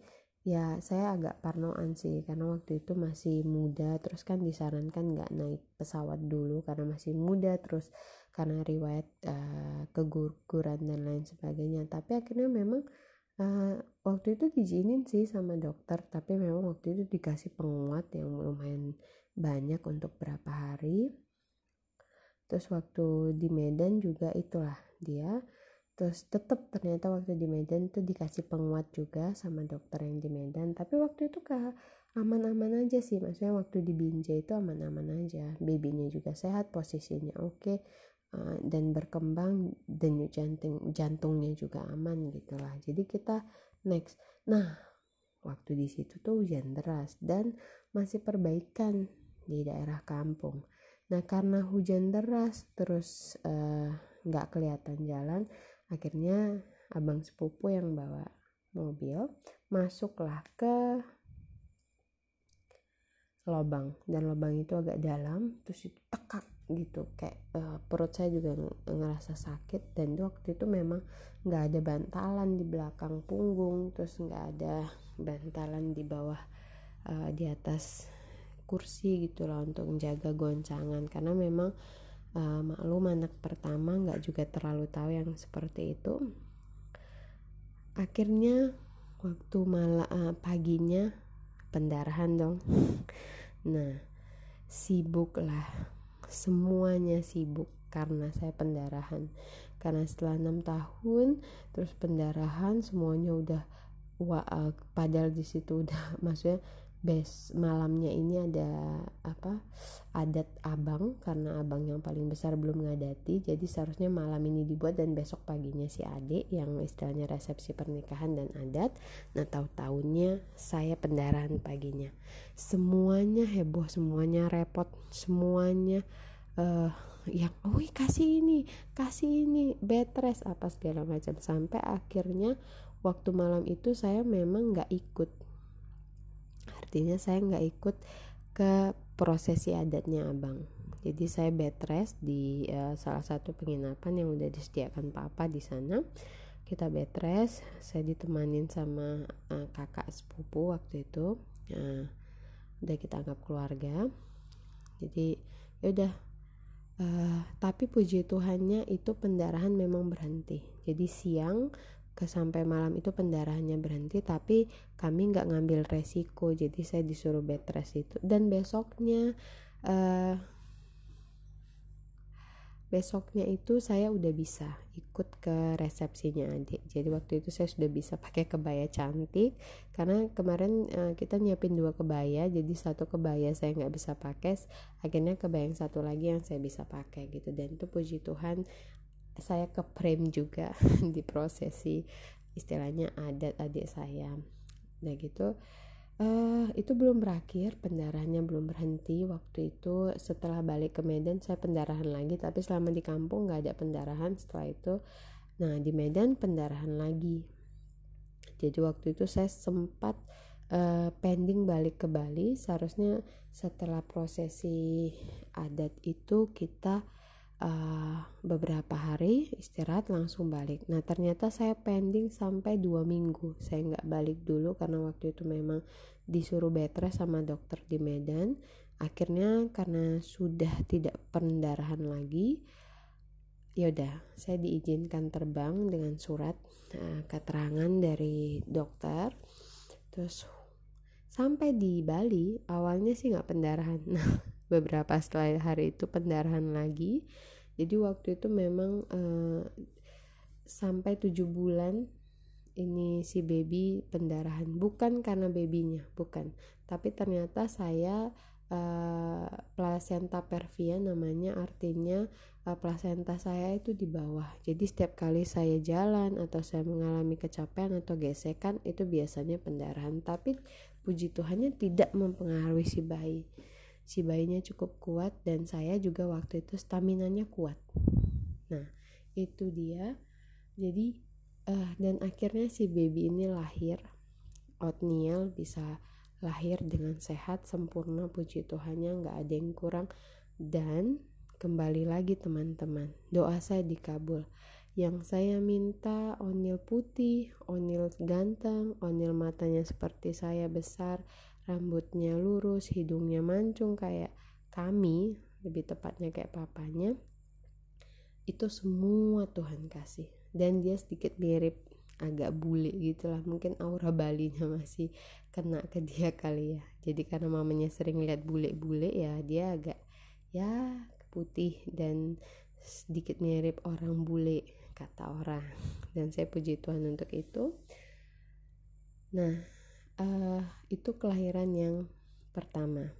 ya saya agak parnoan sih karena waktu itu masih muda terus kan disarankan nggak naik pesawat dulu karena masih muda terus karena riwayat uh, keguguran dan lain sebagainya. Tapi akhirnya memang uh, waktu itu diizinin sih sama dokter tapi memang waktu itu dikasih penguat yang lumayan banyak untuk berapa hari terus waktu di Medan juga itulah dia. Terus tetap ternyata waktu di Medan itu dikasih penguat juga sama dokter yang di Medan. Tapi waktu itu kah aman-aman aja sih. Maksudnya waktu di Binjai itu aman-aman aja. Babynya juga sehat posisinya oke okay, uh, dan berkembang denyut jantung jantungnya juga aman gitulah. Jadi kita next. Nah waktu di situ tuh hujan deras dan masih perbaikan di daerah kampung Nah karena hujan deras terus eh, nggak uh, kelihatan jalan, akhirnya abang sepupu yang bawa mobil masuklah ke lobang. Dan lobang itu agak dalam terus itu tekak gitu. Kayak uh, perut saya juga ngerasa sakit. Dan waktu itu memang nggak ada bantalan di belakang punggung terus nggak ada bantalan di bawah uh, di atas kursi gitu loh untuk menjaga goncangan. Karena memang uh, maklum anak pertama nggak juga terlalu tahu yang seperti itu. Akhirnya waktu malah uh, paginya pendarahan dong. Nah sibuk lah semuanya sibuk karena saya pendarahan. Karena setelah enam tahun terus pendarahan semuanya udah wah uh, padahal di situ udah maksudnya bes malamnya ini ada apa adat abang karena abang yang paling besar belum ngadati jadi seharusnya malam ini dibuat dan besok paginya si adik yang istilahnya resepsi pernikahan dan adat. Nah tahu tahunya saya pendarahan paginya. Semuanya heboh semuanya repot semuanya uh, yang wih kasih ini kasih ini bed rest apa segala macam. Sampai akhirnya waktu malam itu saya memang nggak ikut artinya saya nggak ikut ke prosesi adatnya abang. Jadi saya bed rest di uh, salah satu penginapan yang udah disediakan papa di sana. Kita bed rest saya ditemanin sama uh, kakak sepupu waktu itu. Uh, udah kita anggap keluarga. Jadi ya udah uh, tapi puji Tuhannya itu pendarahan memang berhenti. Jadi siang ke sampai malam itu pendarahannya berhenti tapi kami nggak ngambil resiko. Jadi saya disuruh bed rest itu. Dan besoknya uh, besoknya itu saya udah bisa ikut ke resepsinya adik. Jadi waktu itu saya sudah bisa pakai kebaya cantik. Karena kemarin uh, kita nyiapin dua kebaya jadi satu kebaya saya nggak bisa pakai akhirnya kebaya yang satu lagi yang saya bisa pakai gitu. Dan itu puji Tuhan saya ke frame juga di prosesi istilahnya adat adik saya. Nah gitu. Uh, itu belum berakhir pendarahannya belum berhenti. Waktu itu setelah balik ke Medan saya pendarahan lagi tapi selama di kampung nggak ada pendarahan. Setelah itu nah di Medan pendarahan lagi. Jadi waktu itu saya sempat uh, pending balik ke Bali. Seharusnya setelah prosesi adat itu kita uh, beberapa hari istirahat langsung balik. Nah ternyata saya pending sampai dua minggu. Saya nggak balik dulu karena waktu itu memang disuruh betres sama dokter di Medan. Akhirnya karena sudah tidak pendarahan lagi yaudah saya diizinkan terbang dengan surat uh, keterangan dari dokter. Terus sampai di Bali awalnya sih nggak pendarahan. nah beberapa setelah hari itu pendarahan lagi. Jadi waktu itu memang uh, sampai tujuh bulan ini si baby pendarahan. Bukan karena babynya bukan. Tapi ternyata saya uh, placenta pervia namanya artinya uh, placenta saya itu di bawah. Jadi setiap kali saya jalan atau saya mengalami kecapean atau gesekan itu biasanya pendarahan. Tapi puji Tuhannya tidak mempengaruhi si bayi si bayinya cukup kuat dan saya juga waktu itu staminanya kuat. Nah itu dia. Jadi uh, dan akhirnya si baby ini lahir Otniel bisa lahir dengan sehat sempurna puji Tuhannya nggak ada yang kurang. Dan kembali lagi teman-teman doa saya dikabul. Yang saya minta onil putih, onil ganteng, onil matanya seperti saya besar, rambutnya lurus, hidungnya mancung kayak kami, lebih tepatnya kayak papanya. Itu semua Tuhan kasih. Dan dia sedikit mirip agak bule gitu lah mungkin aura Balinya masih kena ke dia kali ya jadi karena mamanya sering lihat bule-bule ya dia agak ya putih dan sedikit mirip orang bule kata orang dan saya puji Tuhan untuk itu nah uh, itu kelahiran yang pertama.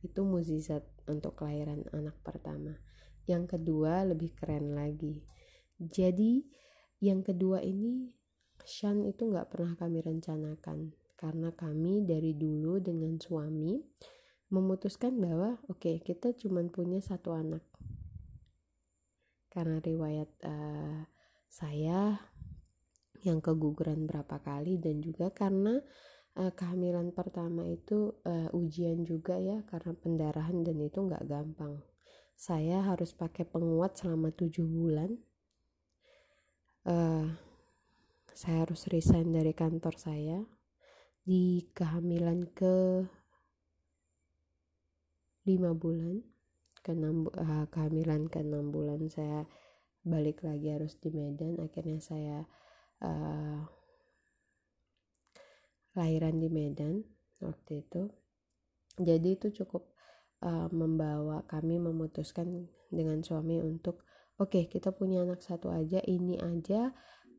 Itu mukjizat untuk kelahiran anak pertama. Yang kedua lebih keren lagi. Jadi yang kedua ini Shan itu nggak pernah kami rencanakan. Karena kami dari dulu dengan suami memutuskan bahwa oke okay, kita cuma punya satu anak. Karena riwayat uh, saya yang keguguran berapa kali dan juga karena uh, kehamilan pertama itu uh, ujian juga ya karena pendarahan dan itu nggak gampang. Saya harus pakai penguat selama tujuh bulan. Uh, saya harus resign dari kantor saya. Di kehamilan ke lima bulan ke enam uh, kehamilan ke enam bulan saya balik lagi harus di Medan. Akhirnya saya uh, lahiran di Medan waktu itu. Jadi itu cukup uh, membawa kami memutuskan dengan suami untuk oke okay, kita punya anak satu aja ini aja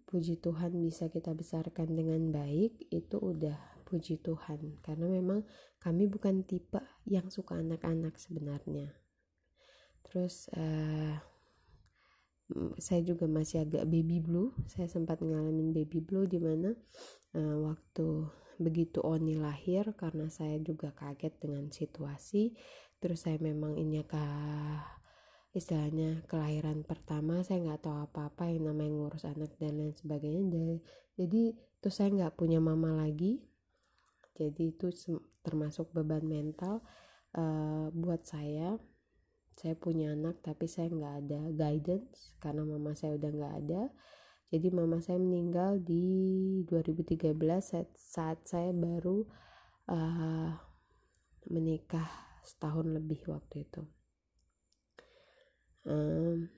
puji Tuhan bisa kita besarkan dengan baik itu udah puji Tuhan. Karena memang kami bukan tipe yang suka anak-anak sebenarnya. Terus uh, saya juga masih agak baby blue. Saya sempat ngalamin baby blue di mana uh, waktu begitu Oni lahir karena saya juga kaget dengan situasi terus saya memang ini kah istilahnya kelahiran pertama saya nggak tahu apa-apa yang namanya ngurus anak dan lain sebagainya. Jadi terus saya nggak punya mama lagi. Jadi itu termasuk beban mental uh, buat saya. Saya punya anak tapi saya nggak ada guidance karena mama saya udah nggak ada jadi mama saya meninggal di 2013 saat, saat saya baru uh, menikah setahun lebih waktu itu. Um,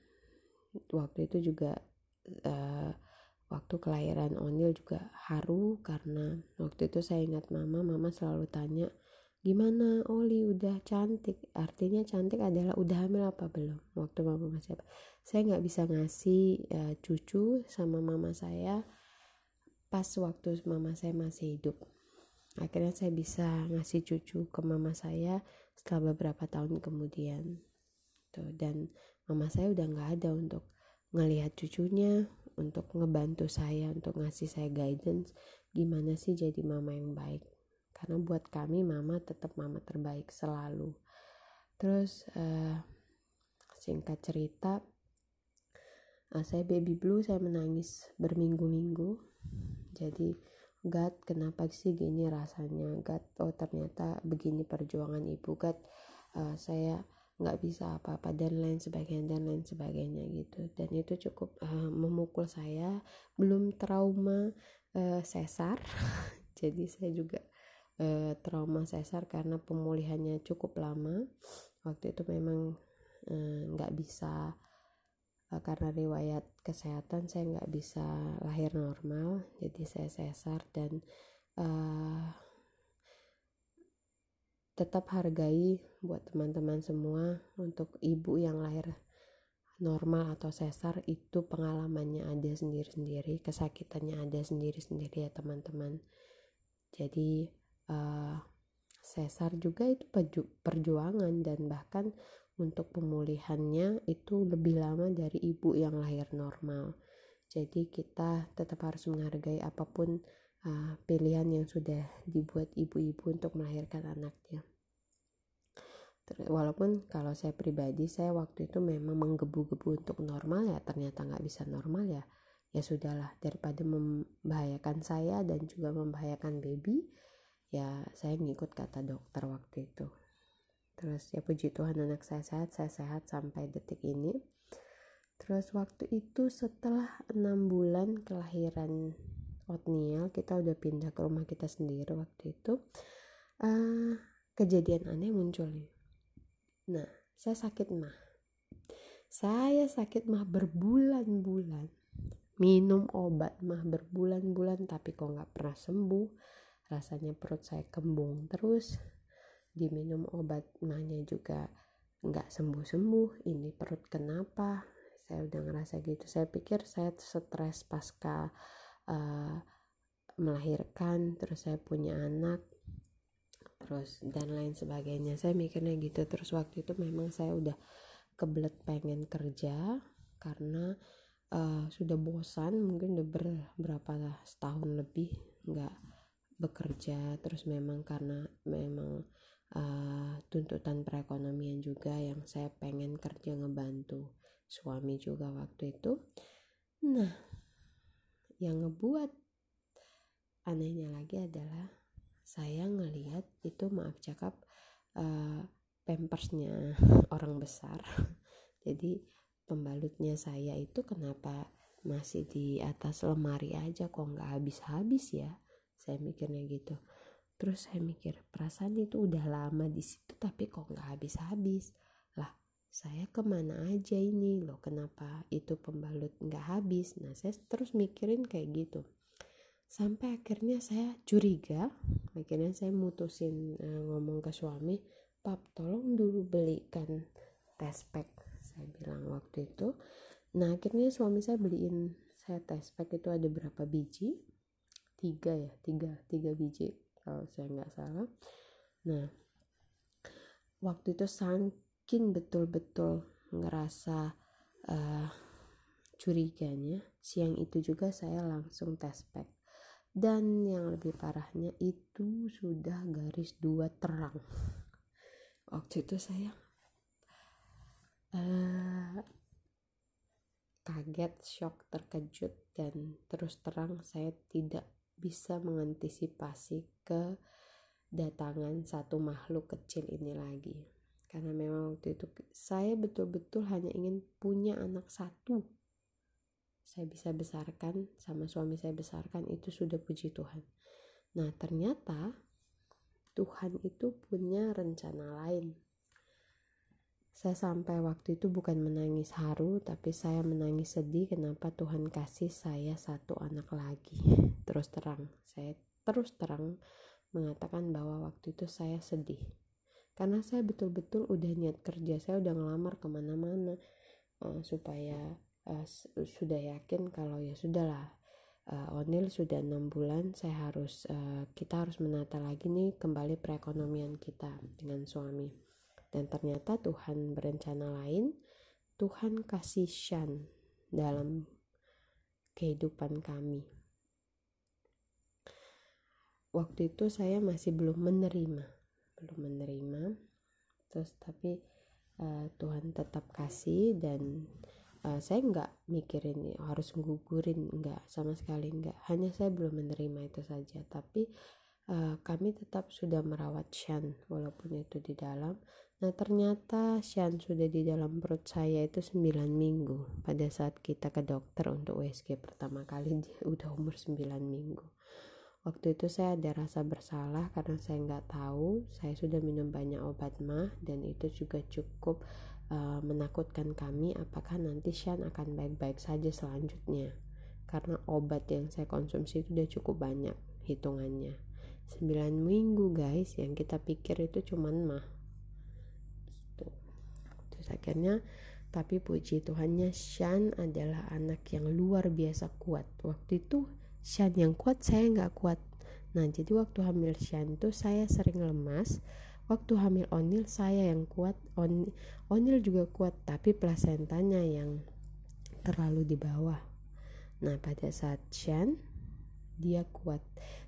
waktu itu juga uh, waktu kelahiran Onil juga haru karena waktu itu saya ingat mama mama selalu tanya gimana? Oli udah cantik. Artinya cantik adalah udah hamil apa belum? Waktu mama masih apa saya nggak bisa ngasih uh, cucu sama mama saya pas waktu mama saya masih hidup. Akhirnya saya bisa ngasih cucu ke mama saya setelah beberapa tahun kemudian. Tuh dan mama saya udah nggak ada untuk ngelihat cucunya untuk ngebantu saya untuk ngasih saya guidance. Gimana sih jadi mama yang baik karena buat kami mama tetap mama terbaik selalu. Terus uh, singkat cerita uh, saya baby blue saya menangis berminggu-minggu. Jadi God kenapa sih gini rasanya? God oh ternyata begini perjuangan ibu. God uh, saya nggak bisa apa-apa dan lain sebagainya dan lain sebagainya gitu. Dan itu cukup uh, memukul saya. Belum trauma uh, sesar. Jadi saya juga uh, trauma sesar karena pemulihannya cukup lama. Waktu itu memang nggak uh, bisa uh, karena riwayat kesehatan saya nggak bisa lahir normal. Jadi saya sesar dan uh, tetap hargai buat teman-teman semua untuk ibu yang lahir normal atau sesar itu pengalamannya ada sendiri-sendiri kesakitannya ada sendiri-sendiri ya teman-teman. Jadi uh, sesar juga itu perjuangan dan bahkan untuk pemulihannya itu lebih lama dari ibu yang lahir normal jadi kita tetap harus menghargai apa pun uh, pilihan yang sudah dibuat ibu-ibu untuk melahirkan anaknya. Walaupun kalau saya pribadi saya waktu itu memang menggebu-gebu untuk normal ya ternyata nggak bisa normal ya ya sudahlah daripada membahayakan saya dan juga membahayakan baby ya saya ngikut kata dokter waktu itu. Terus ya puji Tuhan anak saya sehat saya sehat sampai detik ini. Terus waktu itu setelah enam bulan kelahiran Otniel kita udah pindah ke rumah kita sendiri waktu itu uh, kejadian aneh muncul nih. Nah saya sakit mah. Saya sakit mah berbulan-bulan. Minum obat mah berbulan-bulan tapi kok nggak pernah sembuh rasanya perut saya kembung terus diminum obat mahnya juga nggak sembuh-sembuh ini perut kenapa saya udah ngerasa gitu. Saya pikir saya stres pasca uh, melahirkan terus saya punya anak terus dan lain sebagainya. Saya mikirnya gitu terus waktu itu memang saya udah kebelet pengen kerja karena uh, sudah bosan mungkin udah ber, berapa setahun lebih nggak bekerja terus memang karena memang uh, tuntutan perekonomian juga yang saya pengen kerja ngebantu suami juga waktu itu. Nah yang ngebuat anehnya lagi adalah saya ngelihat itu maaf cakap uh, pampersnya orang besar. Jadi pembalutnya saya itu kenapa masih di atas lemari aja kok nggak habis-habis ya saya mikirnya gitu. Terus saya mikir perasaan itu udah lama di situ tapi kok nggak habis-habis? Lah saya ke mana aja ini? Loh kenapa itu pembalut nggak habis? Nah saya terus mikirin kayak gitu. Sampai akhirnya saya curiga akhirnya saya mutusin uh, ngomong ke suami pap tolong dulu belikan test pack saya bilang waktu itu. Nah akhirnya suami saya beliin saya test pack itu ada berapa biji tiga ya tiga tiga biji kalau saya nggak salah. Nah waktu itu mungkin betul-betul ngerasa uh, curiganya siang itu juga saya langsung tes pack. Dan yang lebih parahnya itu sudah garis dua terang. Waktu itu saya uh, kaget shock terkejut dan terus terang saya tidak bisa mengantisipasi kedatangan satu makhluk kecil ini lagi. Karena memang waktu itu saya betul-betul hanya ingin punya anak satu. Saya bisa besarkan sama suami saya besarkan itu sudah puji Tuhan. Nah ternyata Tuhan itu punya rencana lain saya sampai waktu itu bukan menangis haru tapi saya menangis sedih kenapa Tuhan kasih saya satu anak lagi? Terus terang saya terus terang mengatakan bahwa waktu itu saya sedih. Karena saya betul-betul udah niat kerja saya udah ngelamar ke mana-mana uh, supaya uh, sudah yakin kalau ya sudahlah uh, Onil sudah enam bulan saya harus uh, kita harus menata lagi nih kembali perekonomian kita dengan suami dan ternyata Tuhan berencana lain Tuhan kasih Shan dalam kehidupan kami. Waktu itu saya masih belum menerima belum menerima. Terus tapi uh, Tuhan tetap kasih dan uh, saya nggak mikirin harus gugurin nggak sama sekali nggak. Hanya saya belum menerima itu saja. Tapi uh, kami tetap sudah merawat Shan walaupun itu di dalam nah ternyata Shan sudah di dalam perut saya itu 9 minggu pada saat kita ke dokter untuk USG pertama kali dia udah umur 9 minggu. Waktu itu saya ada rasa bersalah karena saya nggak tahu saya sudah minum banyak obat mah dan itu juga cukup uh, menakutkan kami apakah nanti Shan akan baik-baik saja selanjutnya. Karena obat yang saya konsumsi itu udah cukup banyak hitungannya. 9 minggu guys yang kita pikir itu cuman mah akhirnya tapi puji Tuhannya Shan adalah anak yang luar biasa kuat. Waktu itu Shan yang kuat saya nggak kuat. Nah jadi waktu hamil Shan tuh saya sering lemas. Waktu hamil Onil saya yang kuat. On, Onil juga kuat tapi plasentanya yang terlalu di bawah. Nah pada saat Shan dia kuat.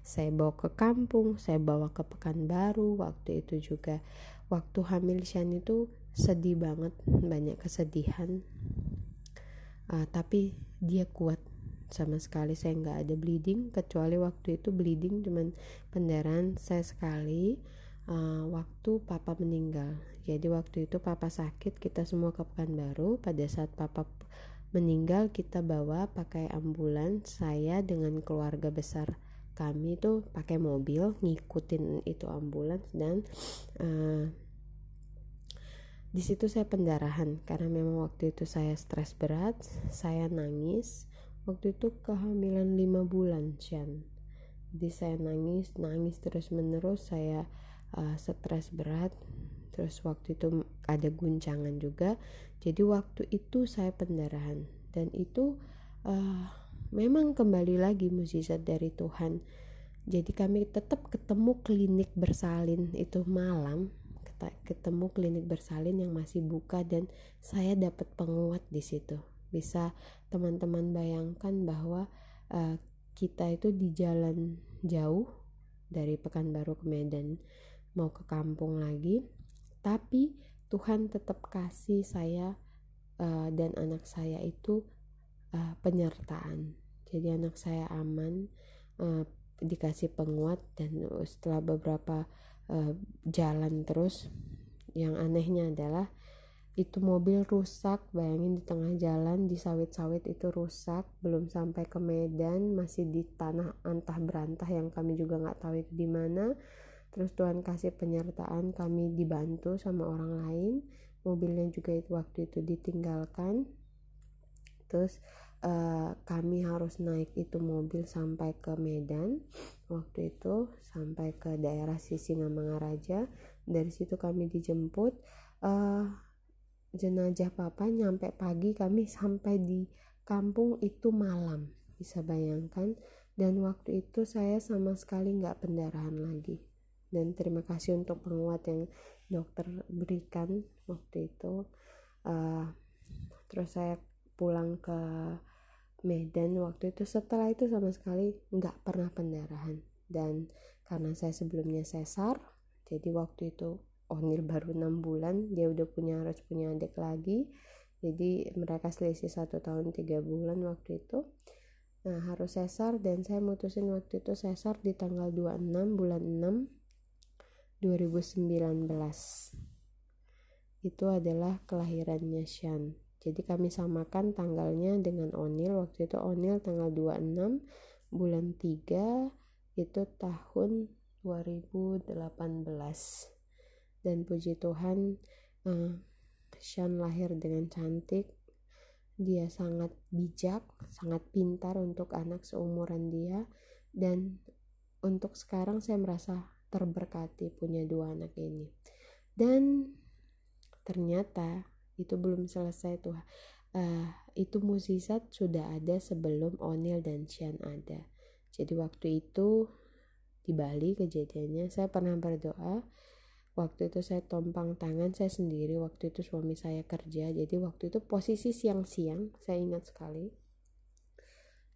Saya bawa ke kampung saya bawa ke Pekanbaru. Waktu itu juga waktu hamil Shan itu sedih banget banyak kesedihan. Uh, tapi dia kuat sama sekali. Saya nggak ada bleeding kecuali waktu itu bleeding cuman pendarahan saya sekali. Uh, waktu papa meninggal. Jadi waktu itu papa sakit kita semua ke Pekanbaru. Pada saat papa meninggal kita bawa pakai ambulans. Saya dengan keluarga besar kami itu pakai mobil ngikutin itu ambulans dan uh, di situ saya pendarahan karena memang waktu itu saya stres berat saya nangis. Waktu itu kehamilan lima bulan Chan jadi saya nangis nangis terus menerus saya uh, stres berat. Terus waktu itu ada guncangan juga. Jadi waktu itu saya pendarahan. Dan itu uh, memang kembali lagi mukjizat dari Tuhan. Jadi kami tetap ketemu klinik bersalin itu malam ketemu klinik bersalin yang masih buka dan saya dapat penguat di situ. Bisa teman-teman bayangkan bahwa uh, kita itu di jalan jauh dari Pekanbaru ke Medan mau ke kampung lagi tapi Tuhan tetap kasih saya uh, dan anak saya itu uh, penyertaan. Jadi anak saya aman uh, dikasih penguat dan setelah beberapa uh, jalan terus. Yang anehnya adalah itu mobil rusak bayangin di tengah jalan di sawit-sawit itu rusak belum sampai ke Medan masih di tanah antah berantah yang kami juga nggak tahu itu di mana. Terus Tuhan kasih penyertaan kami dibantu sama orang lain. Mobilnya juga itu waktu itu ditinggalkan. Terus uh, kami harus naik itu mobil sampai ke Medan waktu itu sampai ke daerah Sisingamangaraja dari situ kami dijemput uh, jenazah papa nyampe pagi kami sampai di kampung itu malam bisa bayangkan. Dan waktu itu saya sama sekali nggak pendarahan lagi. Dan terima kasih untuk penguat yang dokter berikan waktu itu. Uh, terus saya pulang ke Medan waktu itu setelah itu sama sekali nggak pernah pendarahan. Dan karena saya sebelumnya sesar jadi waktu itu Onil baru enam bulan dia udah punya harus punya adik lagi. Jadi mereka selisih satu tahun tiga bulan waktu itu. Nah harus sesar dan saya mutusin waktu itu sesar di tanggal 26 bulan 6 2019 itu adalah kelahirannya Shan jadi kami samakan tanggalnya dengan Onil. Waktu itu Onil tanggal 26 bulan 3 itu tahun 2018 dan puji Tuhan uh, Sean lahir dengan cantik. Dia sangat bijak sangat pintar untuk anak seumuran dia. Dan untuk sekarang saya merasa terberkati punya dua anak ini. Dan ternyata itu belum selesai tuh. Uh, itu musisat sudah ada sebelum Onil dan Sean ada. Jadi waktu itu di Bali kejadiannya saya pernah berdoa. Waktu itu saya tompang tangan saya sendiri. Waktu itu suami saya kerja. Jadi waktu itu posisi siang-siang saya ingat sekali.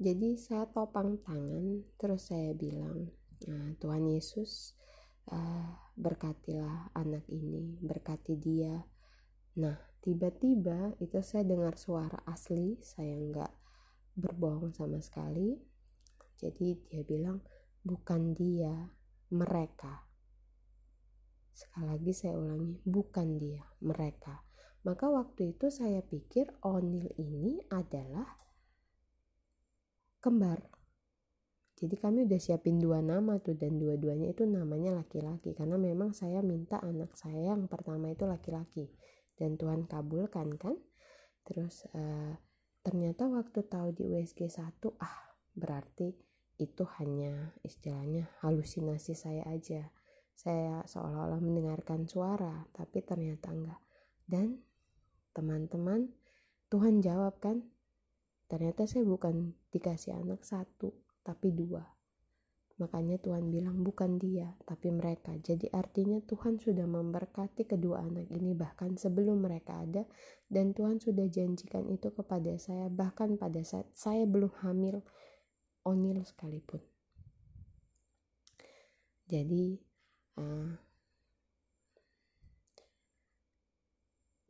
Jadi saya topang tangan terus saya bilang nah, Tuhan Yesus uh, berkatilah anak ini berkati dia. Nah tiba-tiba itu saya dengar suara asli saya nggak berbohong sama sekali. Jadi dia bilang bukan dia mereka. Sekali lagi saya ulangi bukan dia mereka. Maka waktu itu saya pikir Onil ini adalah kembar. Jadi kami udah siapin dua nama tuh dan dua-duanya itu namanya laki-laki. Karena memang saya minta anak saya yang pertama itu laki-laki dan Tuhan kabulkan kan. Terus uh, ternyata waktu tahu di USG 1 ah berarti itu hanya istilahnya halusinasi saya aja. Saya seolah-olah mendengarkan suara tapi ternyata enggak. Dan teman-teman Tuhan jawab kan Ternyata saya bukan dikasih anak satu, tapi dua. Makanya Tuhan bilang bukan dia, tapi mereka. Jadi artinya Tuhan sudah memberkati kedua anak ini bahkan sebelum mereka ada dan Tuhan sudah janjikan itu kepada saya bahkan pada saat saya belum hamil onil sekalipun. Jadi uh,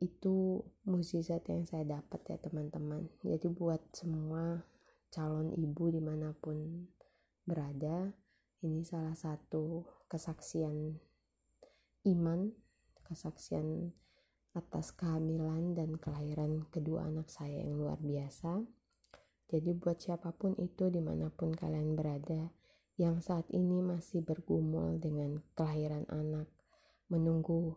itu mukjizat yang saya dapat ya teman-teman jadi buat semua calon ibu di mana pun berada ini salah satu kesaksian iman kesaksian atas kehamilan dan kelahiran kedua anak saya yang luar biasa jadi buat siapa pun itu di mana pun kalian berada yang saat ini masih bergumul dengan kelahiran anak menunggu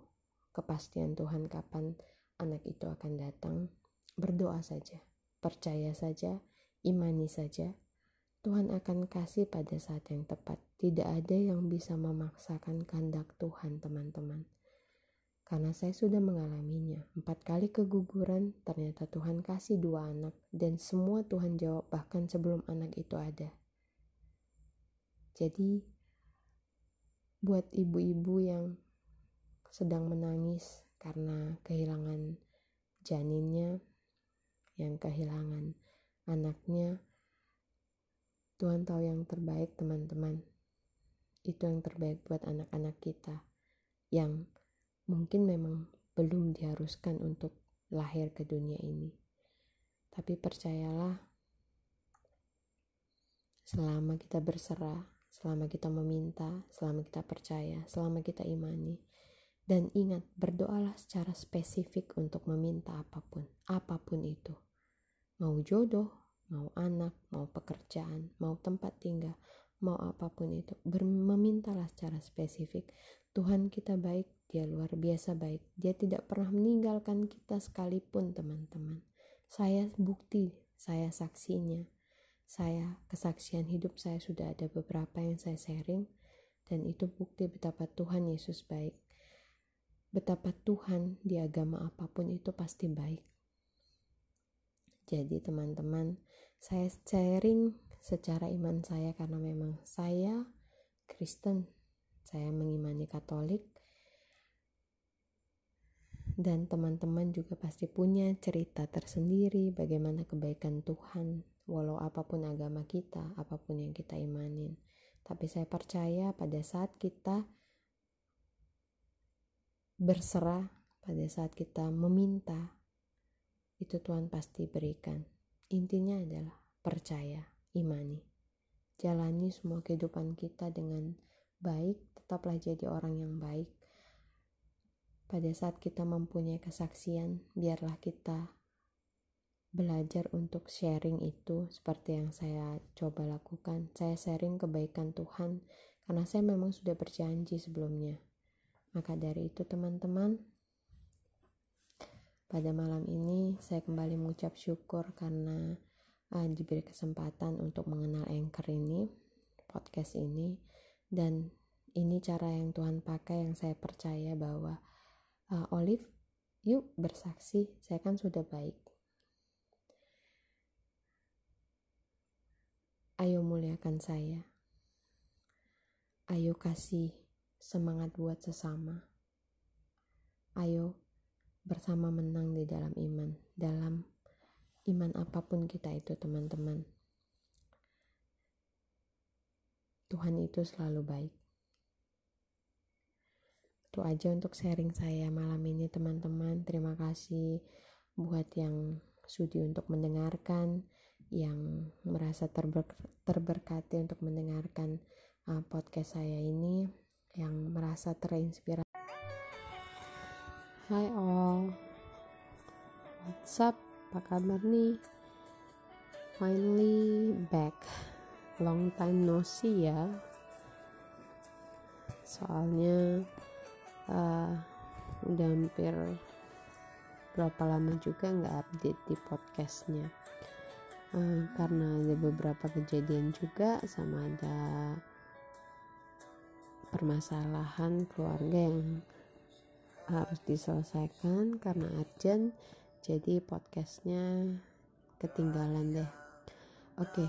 kepastian Tuhan kapan anak itu akan datang, berdoa saja, percaya saja, imani saja. Tuhan akan kasih pada saat yang tepat. Tidak ada yang bisa memaksakan kehendak Tuhan, teman-teman. Karena saya sudah mengalaminya. Empat kali keguguran, ternyata Tuhan kasih dua anak. Dan semua Tuhan jawab bahkan sebelum anak itu ada. Jadi, buat ibu-ibu yang sedang menangis karena kehilangan janinnya yang kehilangan anaknya Tuhan tahu yang terbaik teman-teman itu yang terbaik buat anak-anak kita yang mungkin memang belum diharuskan untuk lahir ke dunia ini tapi percayalah selama kita berserah selama kita meminta selama kita percaya selama kita imani dan ingat, berdoalah secara spesifik untuk meminta apa pun, apa pun itu. Mau jodoh, mau anak, mau pekerjaan, mau tempat tinggal, mau apa pun itu. Ber memintalah secara spesifik. Tuhan kita baik, dia luar biasa baik. Dia tidak pernah meninggalkan kita sekalipun teman-teman. Saya bukti, saya saksinya. Saya kesaksian hidup saya sudah ada beberapa yang saya sharing dan itu bukti betapa Tuhan Yesus baik betapa Tuhan di agama apa pun itu pasti baik. Jadi teman-teman, saya sharing secara iman saya karena memang saya Kristen, saya mengimani Katolik, dan teman-teman juga pasti punya cerita tersendiri bagaimana kebaikan Tuhan, walau apa pun agama kita, apa pun yang kita imanin. Tapi saya percaya pada saat kita berserah pada saat kita meminta, itu Tuhan pasti berikan. Intinya adalah percaya, imani. Jalani semua kehidupan kita dengan baik, tetaplah jadi orang yang baik. Pada saat kita mempunyai kesaksian, biarlah kita belajar untuk sharing itu seperti yang saya coba lakukan. Saya sharing kebaikan Tuhan karena saya memang sudah berjanji sebelumnya maka dari itu teman-teman, pada malam ini saya kembali mengucap syukur karena uh, diberi kesempatan untuk mengenal Anchor ini, podcast ini, dan ini cara yang Tuhan pakai yang saya percaya bahwa uh, Olive, yuk bersaksi, saya kan sudah baik. Ayo muliakan saya. Ayo kasih semangat buat sesama. Ayo bersama menang di dalam iman, dalam iman apa pun kita itu teman-teman. Tuhan itu selalu baik itu aja untuk sharing saya malam ini teman-teman terima kasih buat yang sudi untuk mendengarkan yang merasa terber terberkati untuk mendengarkan uh, podcast saya ini yang merasa terinspirasi Hai all What's up? Apa kabar nih? Finally back. Long time no see ya. Soalnya uh, udah hampir berapa lama juga nggak update di podcastnya. Uh, karena ada beberapa kejadian juga sama ada permasalahan keluarga yang harus diselesaikan karena urgent jadi podcastnya ketinggalan deh oke okay,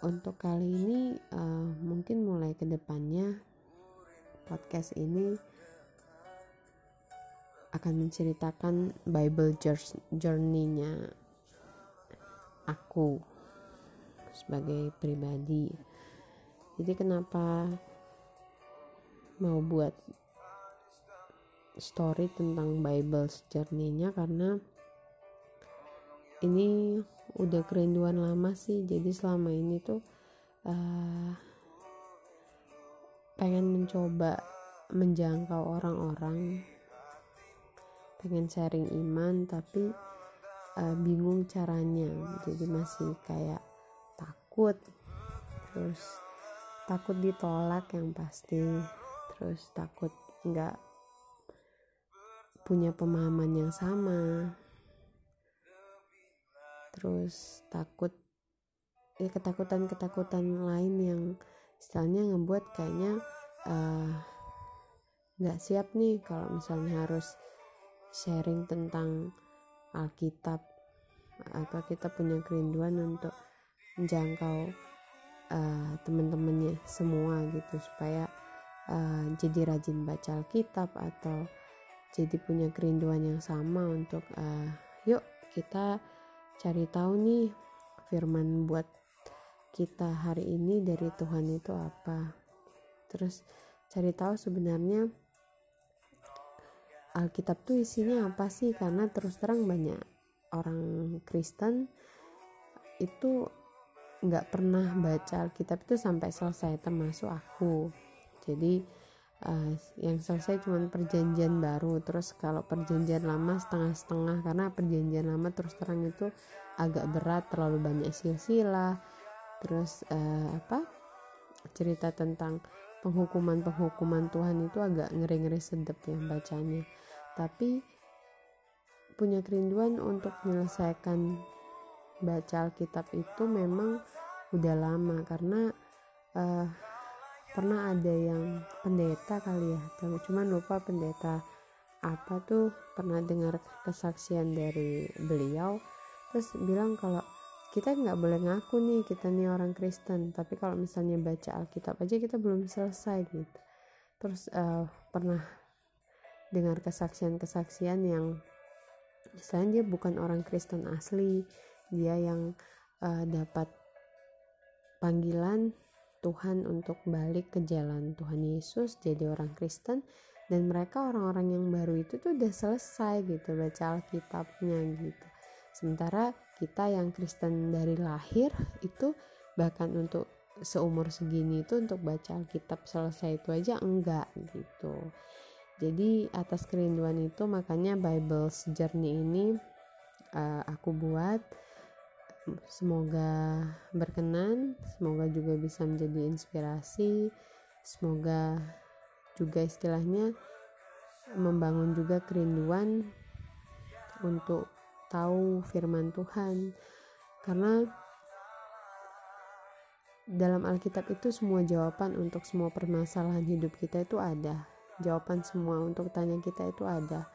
untuk kali ini uh, mungkin mulai ke depannya podcast ini akan menceritakan Bible journey-nya aku sebagai pribadi. Jadi kenapa mau buat story tentang Bible journey-nya karena ini udah kerinduan lama sih. Jadi selama ini tuh uh, pengen mencoba menjangkau orang-orang. Pengen sharing iman tapi uh, bingung caranya. Jadi masih kayak takut. Terus takut ditolak yang pasti. Terus takut nggak punya pemahaman yang sama terus takut ya ketakutan-ketakutan lain yang istilahnya ngebuat kayaknya eh, nggak uh, siap nih kalau misalnya harus sharing tentang Alkitab. Atau kita punya kerinduan untuk menjangkau uh, teman-temannya semua gitu supaya uh, jadi rajin baca Alkitab atau jadi punya kerinduan yang sama untuk uh, yuk kita cari tahu nih firman buat kita hari ini dari Tuhan itu apa. Terus cari tahu sebenarnya Alkitab tuh isinya apa sih? Karena terus terang banyak orang Kristen itu nggak pernah baca Alkitab itu sampai selesai termasuk aku. Jadi uh, yang selesai cuma perjanjian baru. Terus kalau perjanjian lama setengah-setengah karena perjanjian lama terus terang itu agak berat terlalu banyak silsilah. Terus uh, apa cerita tentang penghukuman-penghukuman Tuhan itu agak ngeri-ngeri sedep ya bacanya. Tapi punya kerinduan untuk menyelesaikan baca Alkitab itu memang udah lama karena uh, pernah ada yang pendeta kali ya tapi cuman lupa pendeta apa tuh pernah dengar kesaksian dari beliau terus bilang kalau kita nggak boleh ngaku nih kita nih orang Kristen tapi kalau misalnya baca Alkitab aja kita belum selesai gitu. Terus uh, pernah dengar kesaksian-kesaksian yang misalnya dia bukan orang Kristen asli dia yang uh, dapat panggilan Tuhan untuk balik ke jalan Tuhan Yesus jadi orang Kristen dan mereka orang-orang yang baru itu tuh udah selesai gitu baca Alkitabnya gitu. Sementara kita yang Kristen dari lahir itu bahkan untuk seumur segini itu untuk baca Alkitab selesai itu aja enggak gitu. Jadi atas kerinduan itu makanya Bible's Journey ini uh, aku buat semoga berkenan semoga juga bisa menjadi inspirasi semoga juga istilahnya membangun juga kerinduan untuk tahu firman Tuhan. Karena dalam Alkitab itu semua jawaban untuk semua permasalahan hidup kita itu ada. Jawaban semua untuk tanya kita itu ada.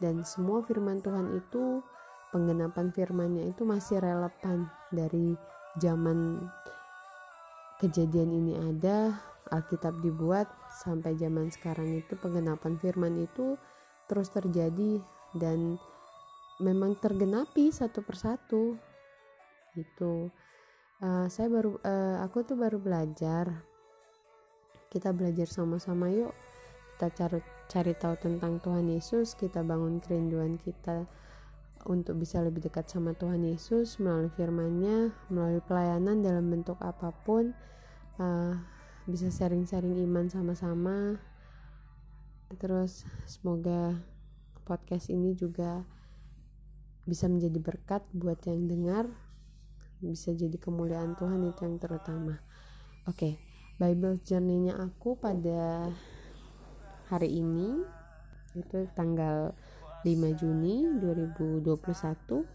Dan semua firman Tuhan itu penggenapan firmannya itu masih relevan dari zaman kejadian ini ada Alkitab dibuat sampai zaman sekarang itu penggenapan firman itu terus terjadi dan memang tergenapi satu persatu itu uh, saya baru uh, aku tuh baru belajar. Kita belajar sama-sama yuk. Kita cari cari tahu tentang Tuhan Yesus kita bangun kerinduan kita untuk bisa lebih dekat sama Tuhan Yesus melalui firman-Nya melalui pelayanan dalam bentuk apa pun uh, bisa sharing-sharing iman sama-sama terus semoga podcast ini juga bisa menjadi berkat buat yang dengar bisa jadi kemuliaan Tuhan itu yang terutama oke okay. Bible journey-nya aku pada hari ini itu tanggal 5 Juni 2021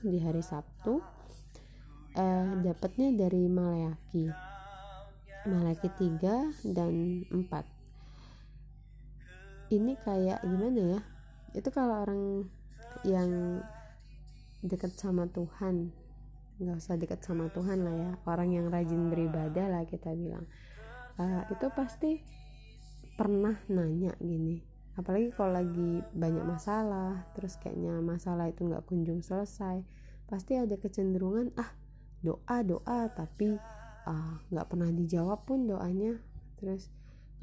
di hari Sabtu. Uh, dapatnya dari Maleaki Maleaki 3 dan 4 ini kayak gimana ya? Itu kalau orang yang dekat sama Tuhan nggak usah dekat sama Tuhan lah ya. Orang yang rajin beribadah lah kita bilang. Uh, itu pasti pernah nanya gini apalagi kalau lagi banyak masalah terus kayaknya masalah itu nggak kunjung selesai pasti ada kecenderungan ah doa doa tapi ah, nggak pernah dijawab pun doanya. Terus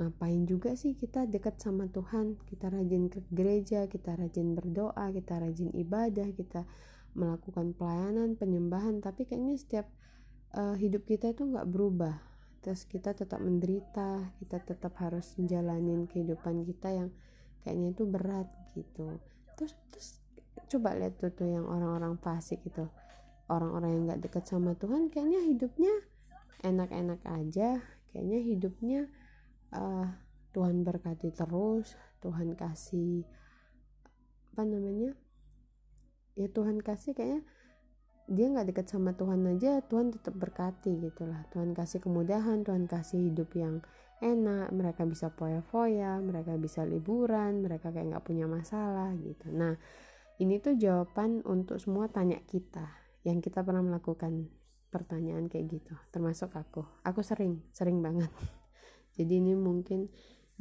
ngapain juga sih kita dekat sama Tuhan? Kita rajin ke gereja kita rajin berdoa kita rajin ibadah kita melakukan pelayanan penyembahan tapi kayaknya setiap uh, hidup kita itu nggak berubah. Terus kita tetap menderita kita tetap harus menjalani kehidupan kita yang kayaknya itu berat gitu. Terus terus coba lihat tuh tuh yang orang-orang fasik itu. Orang-orang yang nggak dekat sama Tuhan kayaknya hidupnya enak-enak aja. Kayaknya hidupnya uh, Tuhan berkati terus Tuhan kasih apa namanya ya Tuhan kasih kayaknya dia nggak dekat sama Tuhan aja Tuhan tetap berkati gitulah. Tuhan kasih kemudahan Tuhan kasih hidup yang enak mereka bisa foya-foya mereka bisa liburan mereka kayak nggak punya masalah gitu. Nah ini tuh jawaban untuk semua tanya kita yang kita pernah melakukan pertanyaan kayak gitu termasuk aku. Aku sering sering banget. Jadi ini mungkin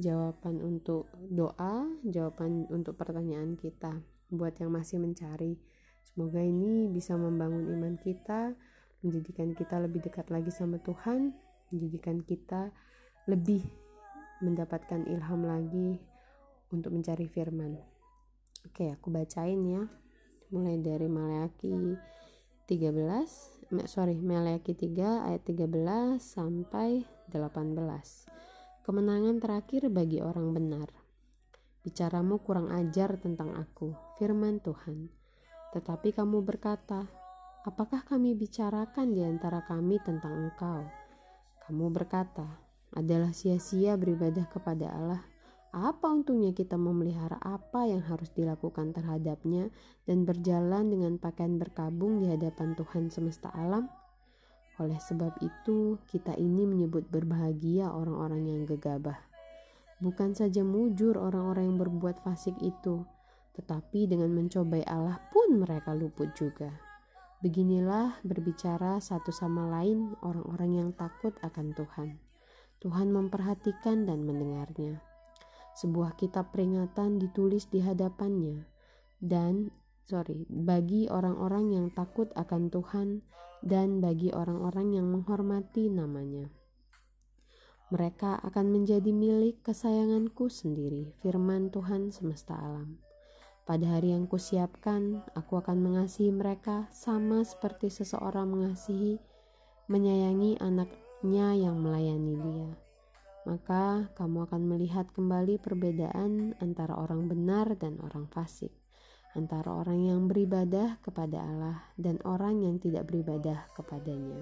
jawaban untuk doa jawaban untuk pertanyaan kita buat yang masih mencari. Semoga ini bisa membangun iman kita, menjadikan kita lebih dekat lagi sama Tuhan, menjadikan kita lebih mendapatkan ilham lagi untuk mencari firman. Oke, aku bacain ya. Mulai dari Maleaki 13, sorry, Maleaki 3 ayat 13 sampai 18. Kemenangan terakhir bagi orang benar. Bicaramu kurang ajar tentang aku, firman Tuhan. Tetapi kamu berkata, apakah kami bicarakan di antara kami tentang engkau? Kamu berkata, adalah sia-sia beribadah kepada Allah. Apa untungnya kita memelihara apa yang harus dilakukan terhadapnya dan berjalan dengan pakaian berkabung di hadapan Tuhan semesta alam? Oleh sebab itu, kita ini menyebut berbahagia orang-orang yang gegabah Bukan saja mujur orang-orang yang berbuat fasik itu, tetapi dengan mencobai Allah pun mereka luput juga. Beginilah berbicara satu sama lain orang-orang yang takut akan Tuhan. Tuhan memperhatikan dan mendengarnya. Sebuah kitab peringatan ditulis di hadapannya dan sorry, bagi orang-orang yang takut akan Tuhan dan bagi orang-orang yang menghormati namanya. Mereka akan menjadi milik kesayanganku sendiri, firman Tuhan semesta alam. Pada hari yang kusiapkan, aku akan mengasihi mereka sama seperti seseorang mengasihi, menyayangi anaknya yang melayani dia. Maka kamu akan melihat kembali perbedaan antara orang benar dan orang fasik, antara orang yang beribadah kepada Allah dan orang yang tidak beribadah kepadanya.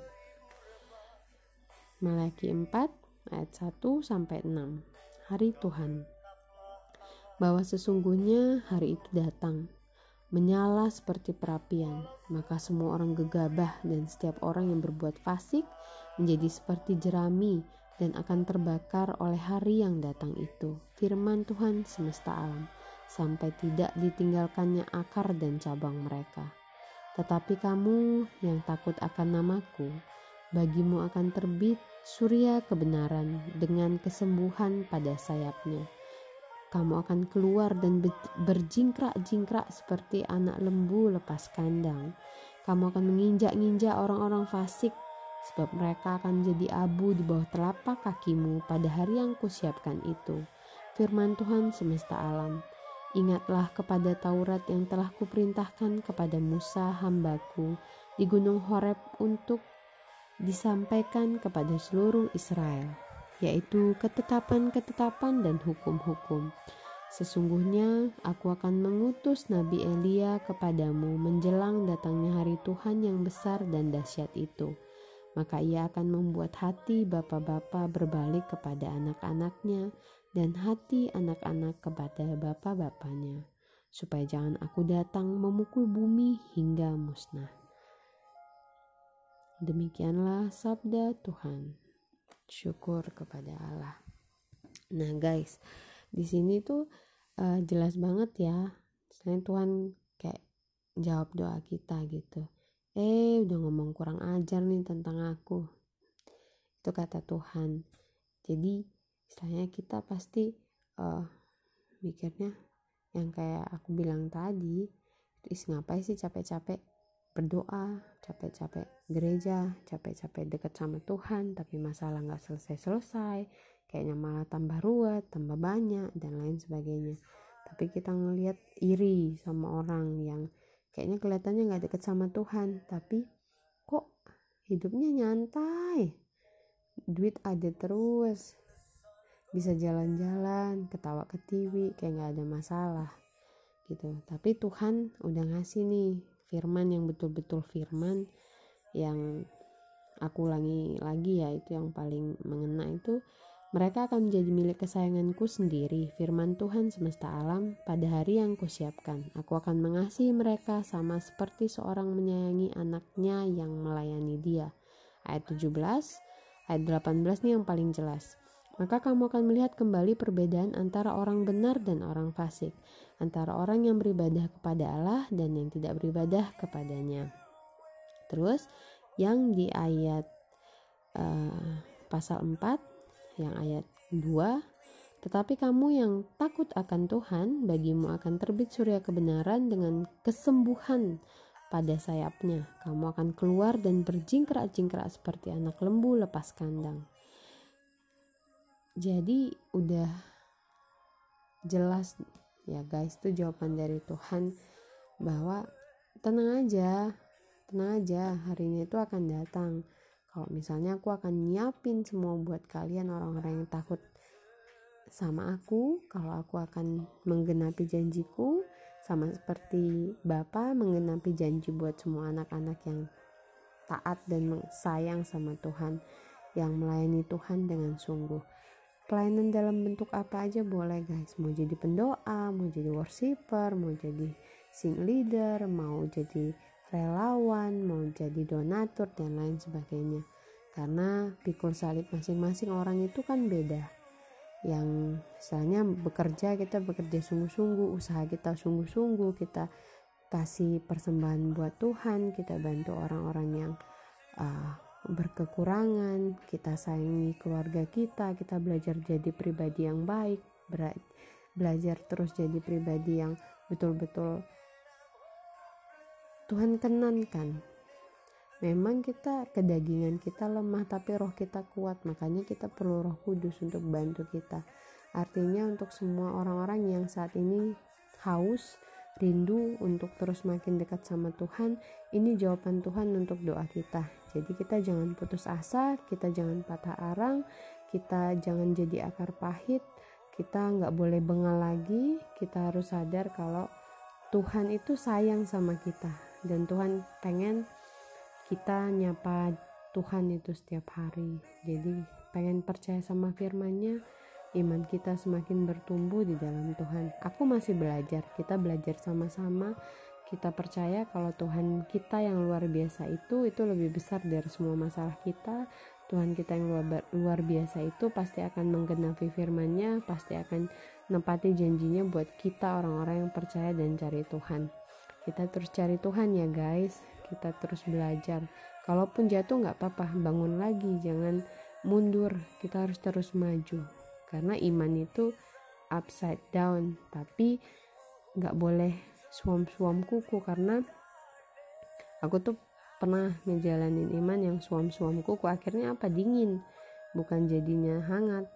Malaki 4 ayat 1 sampai 6. Hari Tuhan. Bahwa sesungguhnya hari itu datang, menyala seperti perapian, maka semua orang gegabah dan setiap orang yang berbuat fasik menjadi seperti jerami dan akan terbakar oleh hari yang datang itu. Firman Tuhan semesta alam, sampai tidak ditinggalkannya akar dan cabang mereka. Tetapi kamu yang takut akan namaku, bagimu akan terbit surya kebenaran dengan kesembuhan pada sayapnya. Kamu akan keluar dan berjingkrak-jingkrak seperti anak lembu lepas kandang. Kamu akan menginjak-injak orang-orang fasik sebab mereka akan menjadi abu di bawah telapak kakimu pada hari yang kusiapkan itu. Firman Tuhan semesta alam. Ingatlah kepada Taurat yang telah kuperintahkan kepada Musa hambaku di gunung Horeb untuk disampaikan kepada seluruh Israel, yaitu ketetapan-ketetapan dan hukum-hukum. Sesungguhnya aku akan mengutus Nabi Elia kepadamu menjelang datangnya hari Tuhan yang besar dan dahsyat itu maka ia akan membuat hati bapak-bapak berbalik kepada anak-anaknya dan hati anak-anak kepada bapak-bapaknya, supaya jangan aku datang memukul bumi hingga musnah. Demikianlah sabda Tuhan. Syukur kepada Allah. Nah, guys, di sini tuh uh, jelas banget ya. Selain Tuhan kayak jawab doa kita gitu eh udah ngomong kurang ajar nih tentang aku. Itu kata Tuhan. Jadi istilahnya kita pasti uh, mikirnya yang kayak aku bilang tadi is ngapain sih capek-capek berdoa capek-capek gereja capek-capek deket sama Tuhan tapi masalah nggak selesai-selesai kayaknya malah tambah ruwet tambah banyak dan lain sebagainya. Tapi kita ngelihat iri sama orang yang kayaknya kelihatannya nggak deket sama Tuhan tapi kok hidupnya nyantai? Duit ada terus. Bisa jalan-jalan ketawa ke kayak nggak ada masalah gitu. Tapi Tuhan udah ngasih nih firman yang betul-betul firman yang aku ulangi lagi ya itu yang paling mengena itu mereka akan menjadi milik kesayanganku sendiri, firman Tuhan semesta alam, pada hari yang kusiapkan. Aku akan mengasihi mereka sama seperti seorang menyayangi anaknya yang melayani dia. Ayat 17, ayat 18 nih yang paling jelas. Maka kamu akan melihat kembali perbedaan antara orang benar dan orang fasik, antara orang yang beribadah kepada Allah dan yang tidak beribadah kepadanya. Terus, yang di ayat uh, pasal 4 yang ayat 2 tetapi kamu yang takut akan Tuhan bagimu akan terbit surya kebenaran dengan kesembuhan pada sayapnya. Kamu akan keluar dan berjingkrak-jingkrak seperti anak lembu lepas kandang. Jadi udah jelas ya guys itu jawaban dari Tuhan bahwa tenang aja tenang aja harinya itu akan datang kalau misalnya aku akan nyiapin semua buat kalian orang-orang yang takut sama aku kalau aku akan menggenapi janjiku sama seperti Bapak menggenapi janji buat semua anak-anak yang taat dan sayang sama Tuhan yang melayani Tuhan dengan sungguh. Pelayanan dalam bentuk apa aja boleh guys. Mau jadi pendoa mau jadi worshiper mau jadi sing leader mau jadi relawan, mau jadi donatur dan lain sebagainya. Karena pikul salib masing-masing orang itu kan beda. Yang misalnya bekerja kita bekerja sungguh-sungguh, usaha kita sungguh-sungguh, kita kasih persembahan buat Tuhan, kita bantu orang-orang yang uh, berkekurangan, kita sayangi keluarga kita, kita belajar jadi pribadi yang baik, belajar terus jadi pribadi yang betul-betul Tuhan kenankan. Memang kita kedagingan kita lemah tapi roh kita kuat. Makanya kita perlu roh kudus untuk bantu kita. Artinya untuk semua orang-orang yang saat ini haus rindu untuk terus makin dekat sama Tuhan ini jawaban Tuhan untuk doa kita. Jadi kita jangan putus asa kita jangan patah arang kita jangan jadi akar pahit kita nggak boleh bengal lagi kita harus sadar kalau Tuhan itu sayang sama kita dan Tuhan pengen kita nyapa Tuhan itu setiap hari. Jadi pengen percaya sama firmannya iman kita semakin bertumbuh di dalam Tuhan. Aku masih belajar kita belajar sama-sama. Kita percaya kalau Tuhan kita yang luar biasa itu itu lebih besar dari semua masalah kita. Tuhan kita yang luar, luar biasa itu pasti akan menggenapi firman-Nya, pasti akan nempati janjinya buat kita orang-orang yang percaya dan cari Tuhan kita terus cari Tuhan ya guys. Kita terus belajar. Kalaupun jatuh nggak apa-apa. Bangun lagi. Jangan mundur. Kita harus terus maju. Karena iman itu upside down. Tapi nggak boleh suam-suam kuku. Karena aku tuh pernah ngejalanin iman yang suam-suam kuku. Akhirnya apa? Dingin. Bukan jadinya hangat.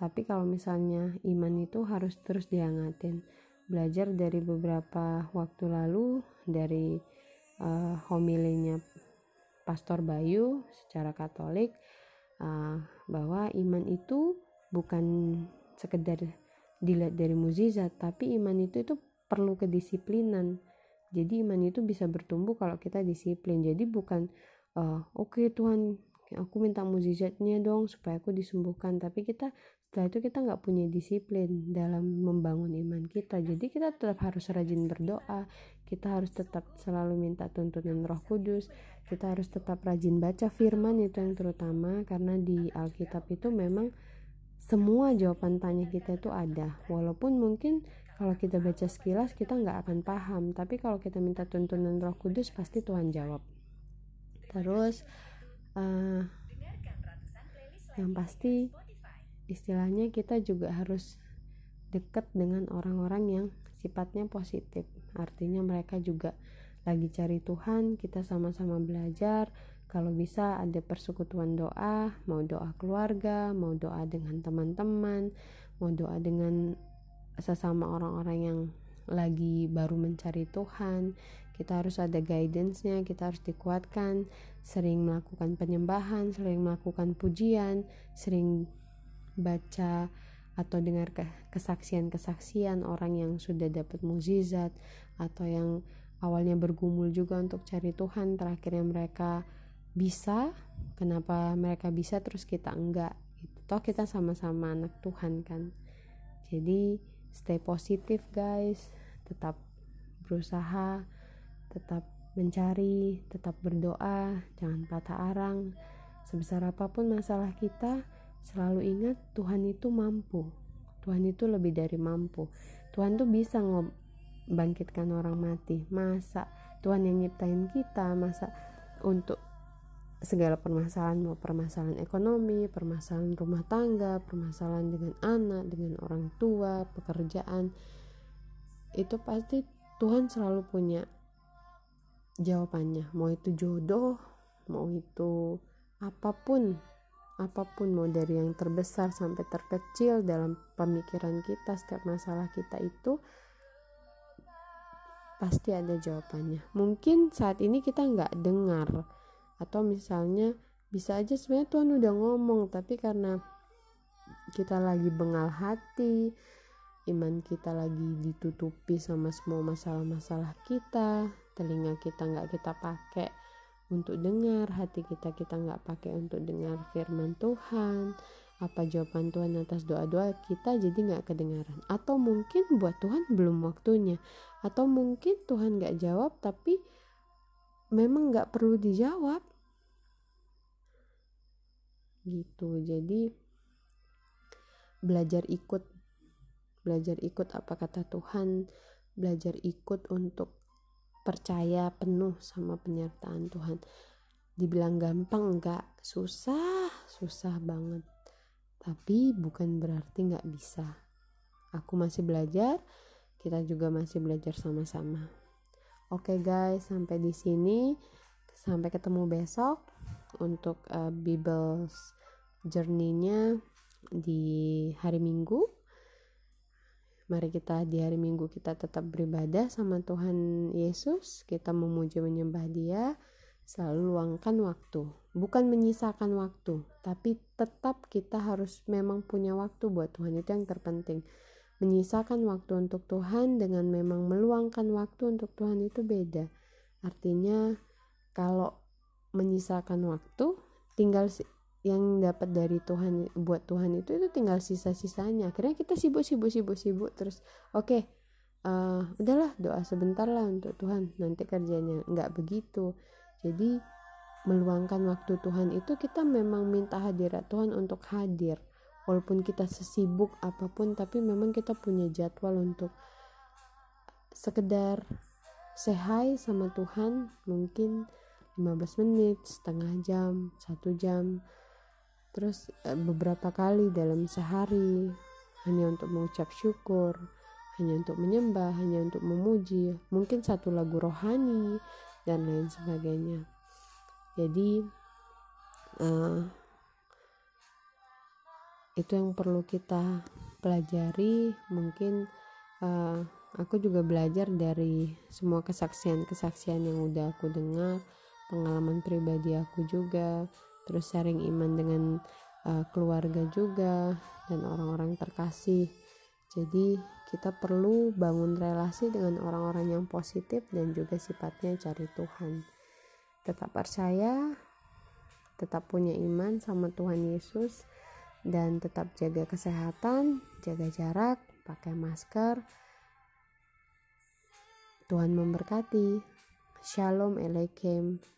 Tapi kalau misalnya iman itu harus terus dihangatin belajar dari beberapa waktu lalu dari uh, homilinya Pastor Bayu secara Katolik uh, bahwa iman itu bukan sekedar dilihat dari mukjizat tapi iman itu itu perlu kedisiplinan. Jadi iman itu bisa bertumbuh kalau kita disiplin. Jadi bukan uh, oke okay, Tuhan aku minta mukjizatnya dong supaya aku disembuhkan. Tapi kita setelah itu kita nggak punya disiplin dalam membangun iman kita. Jadi kita tetap harus rajin berdoa kita harus tetap selalu minta tuntunan roh kudus kita harus tetap rajin baca firman itu yang terutama karena di Alkitab itu memang semua jawaban tanya kita itu ada. Walaupun mungkin kalau kita baca sekilas kita nggak akan paham. Tapi kalau kita minta tuntunan roh kudus pasti Tuhan jawab. Terus uh, yang pasti istilahnya kita juga harus dekat dengan orang-orang yang sifatnya positif. Artinya mereka juga lagi cari Tuhan kita sama-sama belajar. Kalau bisa ada persekutuan doa mau doa keluarga mau doa dengan teman-teman mau doa dengan sesama orang-orang yang lagi baru mencari Tuhan. Kita harus ada guidance-nya kita harus dikuatkan. Sering melakukan penyembahan sering melakukan pujian sering baca atau dengar kesaksian-kesaksian orang yang sudah dapat mukjizat atau yang awalnya bergumul juga untuk cari Tuhan terakhirnya mereka bisa. Kenapa mereka bisa terus kita enggak? Gitu. toh kita sama-sama anak Tuhan kan. Jadi stay positif guys. Tetap berusaha tetap mencari tetap berdoa. Jangan patah arang. Sebesar apa pun masalah kita selalu ingat Tuhan itu mampu. Tuhan itu lebih dari mampu. Tuhan tuh bisa membangkitkan orang mati. Masa Tuhan yang nyiptain kita masa untuk segala permasalahan mau permasalahan ekonomi, permasalahan rumah tangga, permasalahan dengan anak, dengan orang tua, pekerjaan itu pasti Tuhan selalu punya jawabannya. Mau itu jodoh mau itu apa pun apa pun mau dari yang terbesar sampai terkecil dalam pemikiran kita setiap masalah kita itu pasti ada jawabannya. Mungkin saat ini kita nggak dengar atau misalnya bisa aja sebenarnya Tuhan udah ngomong tapi karena kita lagi bengal hati iman kita lagi ditutupi sama semua masalah-masalah kita telinga kita nggak kita pakai untuk dengar hati kita kita nggak pakai untuk dengar firman Tuhan apa jawaban Tuhan atas doa-doa kita jadi nggak kedengaran. Atau mungkin buat Tuhan belum waktunya. Atau mungkin Tuhan nggak jawab tapi memang nggak perlu dijawab. Gitu. Jadi belajar ikut. Belajar ikut apa kata Tuhan. Belajar ikut untuk percaya penuh sama penyertaan Tuhan. Dibilang gampang enggak susah susah banget. Tapi bukan berarti nggak bisa. Aku masih belajar kita juga masih belajar sama-sama. Oke okay guys sampai di sini. Sampai ketemu besok untuk uh, Bible journey-nya di hari Minggu Mari kita di hari Minggu kita tetap beribadah sama Tuhan Yesus, kita memuji menyembah Dia, selalu luangkan waktu. Bukan menyisakan waktu, tapi tetap kita harus memang punya waktu buat Tuhan itu yang terpenting. Menyisakan waktu untuk Tuhan dengan memang meluangkan waktu untuk Tuhan itu beda. Artinya kalau menyisakan waktu tinggal yang dapat dari Tuhan buat Tuhan itu itu tinggal sisa-sisanya. Akhirnya kita sibuk sibuk sibuk sibuk terus oke okay, uh, eh, udahlah doa sebentar lah untuk Tuhan. Nanti kerjanya nggak begitu. Jadi meluangkan waktu Tuhan itu kita memang minta hadirat Tuhan untuk hadir. Walaupun kita sesibuk apa pun tapi memang kita punya jadwal untuk sekedar sehai sama Tuhan mungkin 15 menit setengah jam satu jam terus eh, beberapa kali dalam sehari hanya untuk mengucap syukur hanya untuk menyembah hanya untuk memuji mungkin satu lagu rohani dan lain sebagainya. Jadi uh, itu yang perlu kita pelajari. Mungkin uh, aku juga belajar dari semua kesaksian-kesaksian yang udah aku dengar pengalaman pribadi aku juga terus sharing iman dengan uh, keluarga juga dan orang-orang terkasih jadi kita perlu bangun relasi dengan orang-orang yang positif dan juga sifatnya cari Tuhan tetap percaya tetap punya iman sama Tuhan Yesus dan tetap jaga kesehatan, jaga jarak, pakai masker. Tuhan memberkati. Shalom Aleichem.